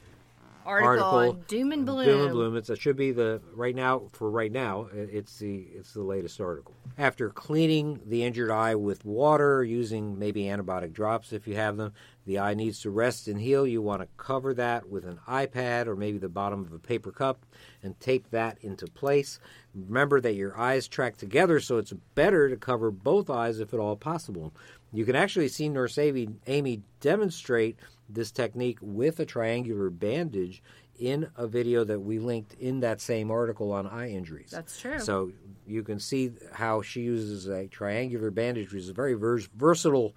Speaker 4: Article,
Speaker 5: article
Speaker 4: Doom and Bloom.
Speaker 5: Doom and Bloom. It's, it should be the right now for right now. It's the it's the latest article. After cleaning the injured eye with water, using maybe antibiotic drops if you have them, the eye needs to rest and heal. You want to cover that with an eye pad or maybe the bottom of a paper cup and tape that into place. Remember that your eyes track together, so it's better to cover both eyes if at all possible. You can actually see Nurse Amy, Amy demonstrate this technique with a triangular bandage in a video that we linked in that same article on eye injuries.
Speaker 4: That's true.
Speaker 5: So you can see how she uses a triangular bandage, which is a very vers- versatile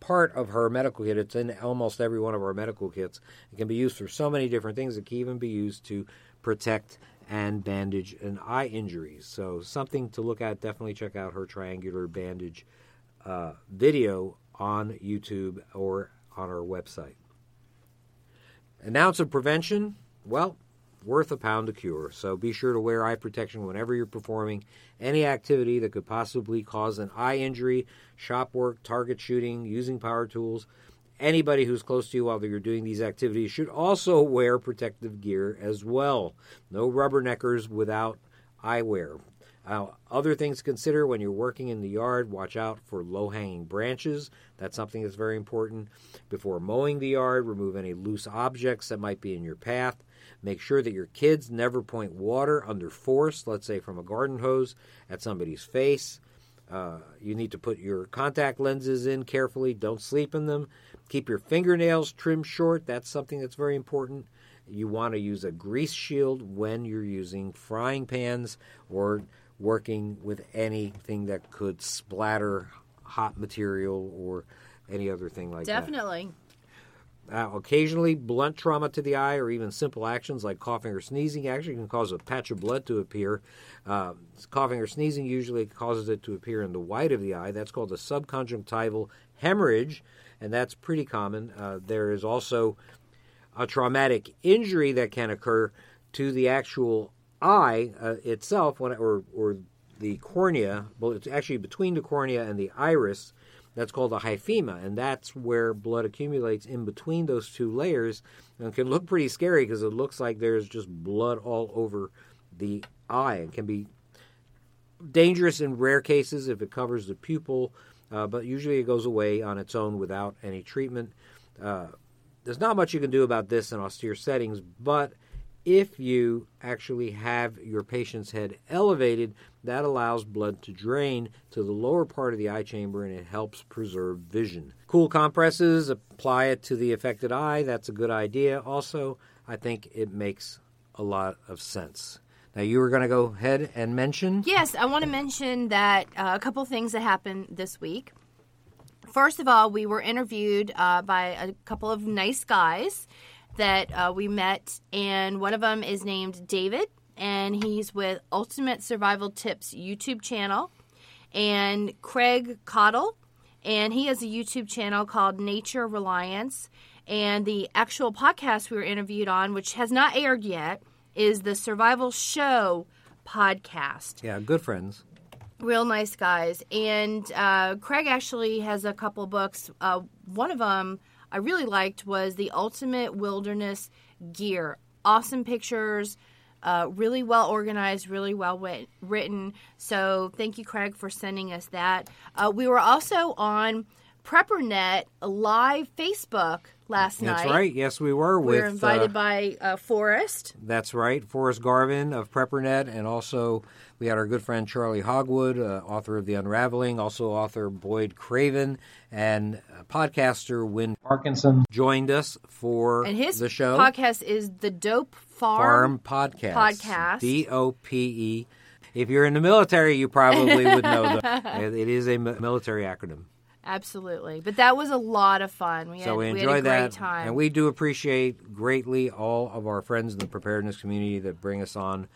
Speaker 5: part of her medical kit. It's in almost every one of our medical kits. It can be used for so many different things. It can even be used to protect and bandage an eye injuries. So something to look at. Definitely check out her triangular bandage uh, video on YouTube or on our website. An ounce of prevention, well, worth a pound of cure. So be sure to wear eye protection whenever you're performing any activity that could possibly cause an eye injury, shop work, target shooting, using power tools. Anybody who's close to you while you're doing these activities should also wear protective gear as well. No rubberneckers without eyewear. Uh, other things to consider when you're working in the yard, watch out for low hanging branches. That's something that's very important. Before mowing the yard, remove any loose objects that might be in your path. Make sure that your kids never point water under force, let's say from a garden hose, at somebody's face. Uh, you need to put your contact lenses in carefully. Don't sleep in them. Keep your fingernails trimmed short. That's something that's very important. You want to use a grease shield when you're using frying pans or working with anything that could splatter hot material or any other thing like that.
Speaker 4: Definitely.
Speaker 5: Uh, occasionally, blunt trauma to the eye or even simple actions like coughing or sneezing actually can cause a patch of blood to appear. Uh, coughing or sneezing usually causes it to appear in the white of the eye. That's called a subconjunctival hemorrhage, and that's pretty common. Uh, there is also a traumatic injury that can occur to the actual eye uh, itself, when, or, or the cornea. Well, it's actually between the cornea and the iris that's called a hyphema, and that's where blood accumulates in between those two layers and can look pretty scary because it looks like there's just blood all over the eye and can be dangerous in rare cases if it covers the pupil, uh, but usually it goes away on its own without any treatment. Uh, there's not much you can do about this in austere settings, but if you actually have your patient's head elevated, that allows blood to drain to the lower part of the eye chamber and it helps preserve vision. Cool compresses, apply it to the affected eye. That's a good idea. Also, I think it makes a lot of sense. Now, you were going to go ahead and mention?
Speaker 4: Yes, I want to mention that uh, a couple things that happened this week. First of all, we were interviewed uh, by a couple of nice guys that uh, we met, and one of them is named David, and he's with Ultimate Survival Tips YouTube channel, and Craig Caudill, and he has a YouTube channel called Nature Reliance, and the actual podcast we were interviewed on, which has not aired yet, is the Survival Show podcast
Speaker 5: Yeah, good friends.
Speaker 4: real nice guys. And uh, Craig actually has a couple books. Uh, one of them I really liked was the Ultimate Wilderness Gear. Awesome pictures, uh, really well organized, really well wit- written. So thank you, Craig, for sending us that. Uh, we were also on PrepperNet live Facebook last
Speaker 5: That's
Speaker 4: night.
Speaker 5: right. Yes, we were
Speaker 4: We
Speaker 5: with.
Speaker 4: were invited
Speaker 5: uh,
Speaker 4: by uh, Forrest.
Speaker 5: That's right, Forrest Garvin of PrepperNet, and also we had our good friend Charlie Hogwood, uh, author of The Unraveling, also author Boyd Craven, and uh, podcaster Win Parkinson joined us for
Speaker 4: And his
Speaker 5: the show.
Speaker 4: podcast is The Dope
Speaker 5: Farm
Speaker 4: Farm,
Speaker 5: Podcast.
Speaker 4: Podcast.
Speaker 5: D O P E. If you're in the military, you probably would know that. It is a military acronym.
Speaker 4: Absolutely. But that was a lot of fun. We had,
Speaker 5: So we
Speaker 4: we
Speaker 5: enjoy
Speaker 4: had a
Speaker 5: that,
Speaker 4: great time.
Speaker 5: and we do appreciate greatly all of our friends in the preparedness community that bring us on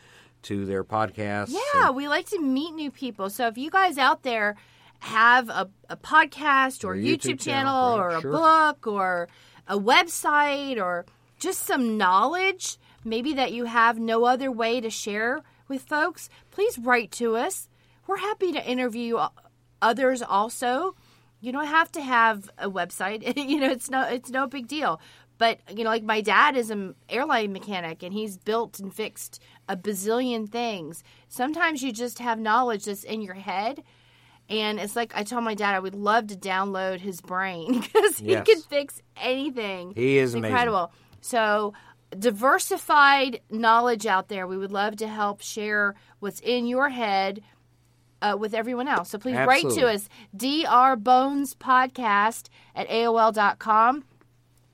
Speaker 5: to their podcasts.
Speaker 4: Yeah,
Speaker 5: and-
Speaker 4: we like to meet new people. So if you guys out there have a, a podcast or YouTube,
Speaker 5: YouTube
Speaker 4: channel,
Speaker 5: channel,
Speaker 4: or
Speaker 5: right,
Speaker 4: a
Speaker 5: sure.
Speaker 4: book or a website or just some knowledge, maybe that you have no other way to share with folks, please write to us. We're happy to interview others also. You don't have to have a website. you know, it's no it's no big deal. But you know, like my dad is an airline mechanic, and he's built and fixed a bazillion things. Sometimes you just have knowledge that's in your head, and it's like I told my dad I would love to download his brain because he
Speaker 5: Yes.
Speaker 4: can fix anything.
Speaker 5: He is
Speaker 4: incredible. So diversified knowledge out there. We would love to help share what's in your head uh, with everyone else. So please write to us, drbonespodcast at AOL.com.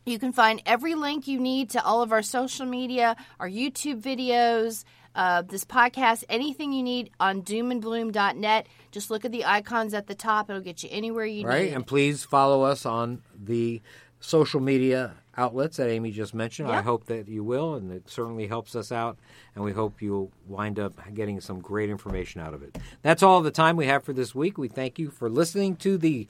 Speaker 4: You can find every link you need to all of our social media, our YouTube videos, uh, this podcast, anything you need on doomandbloom.net. Just look at the icons at the top. It'll get you anywhere you
Speaker 5: right?
Speaker 4: need.
Speaker 5: And please follow us on the social media outlets that Amy just mentioned. I hope that you will, and it certainly helps us out. And we hope you'll wind up getting some great information out of it. That's all the time we have for this week. We thank you for listening to the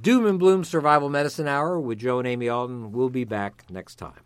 Speaker 5: Doom and Bloom Survival Medicine Hour with Joe and Amy Alton. We'll be back next time.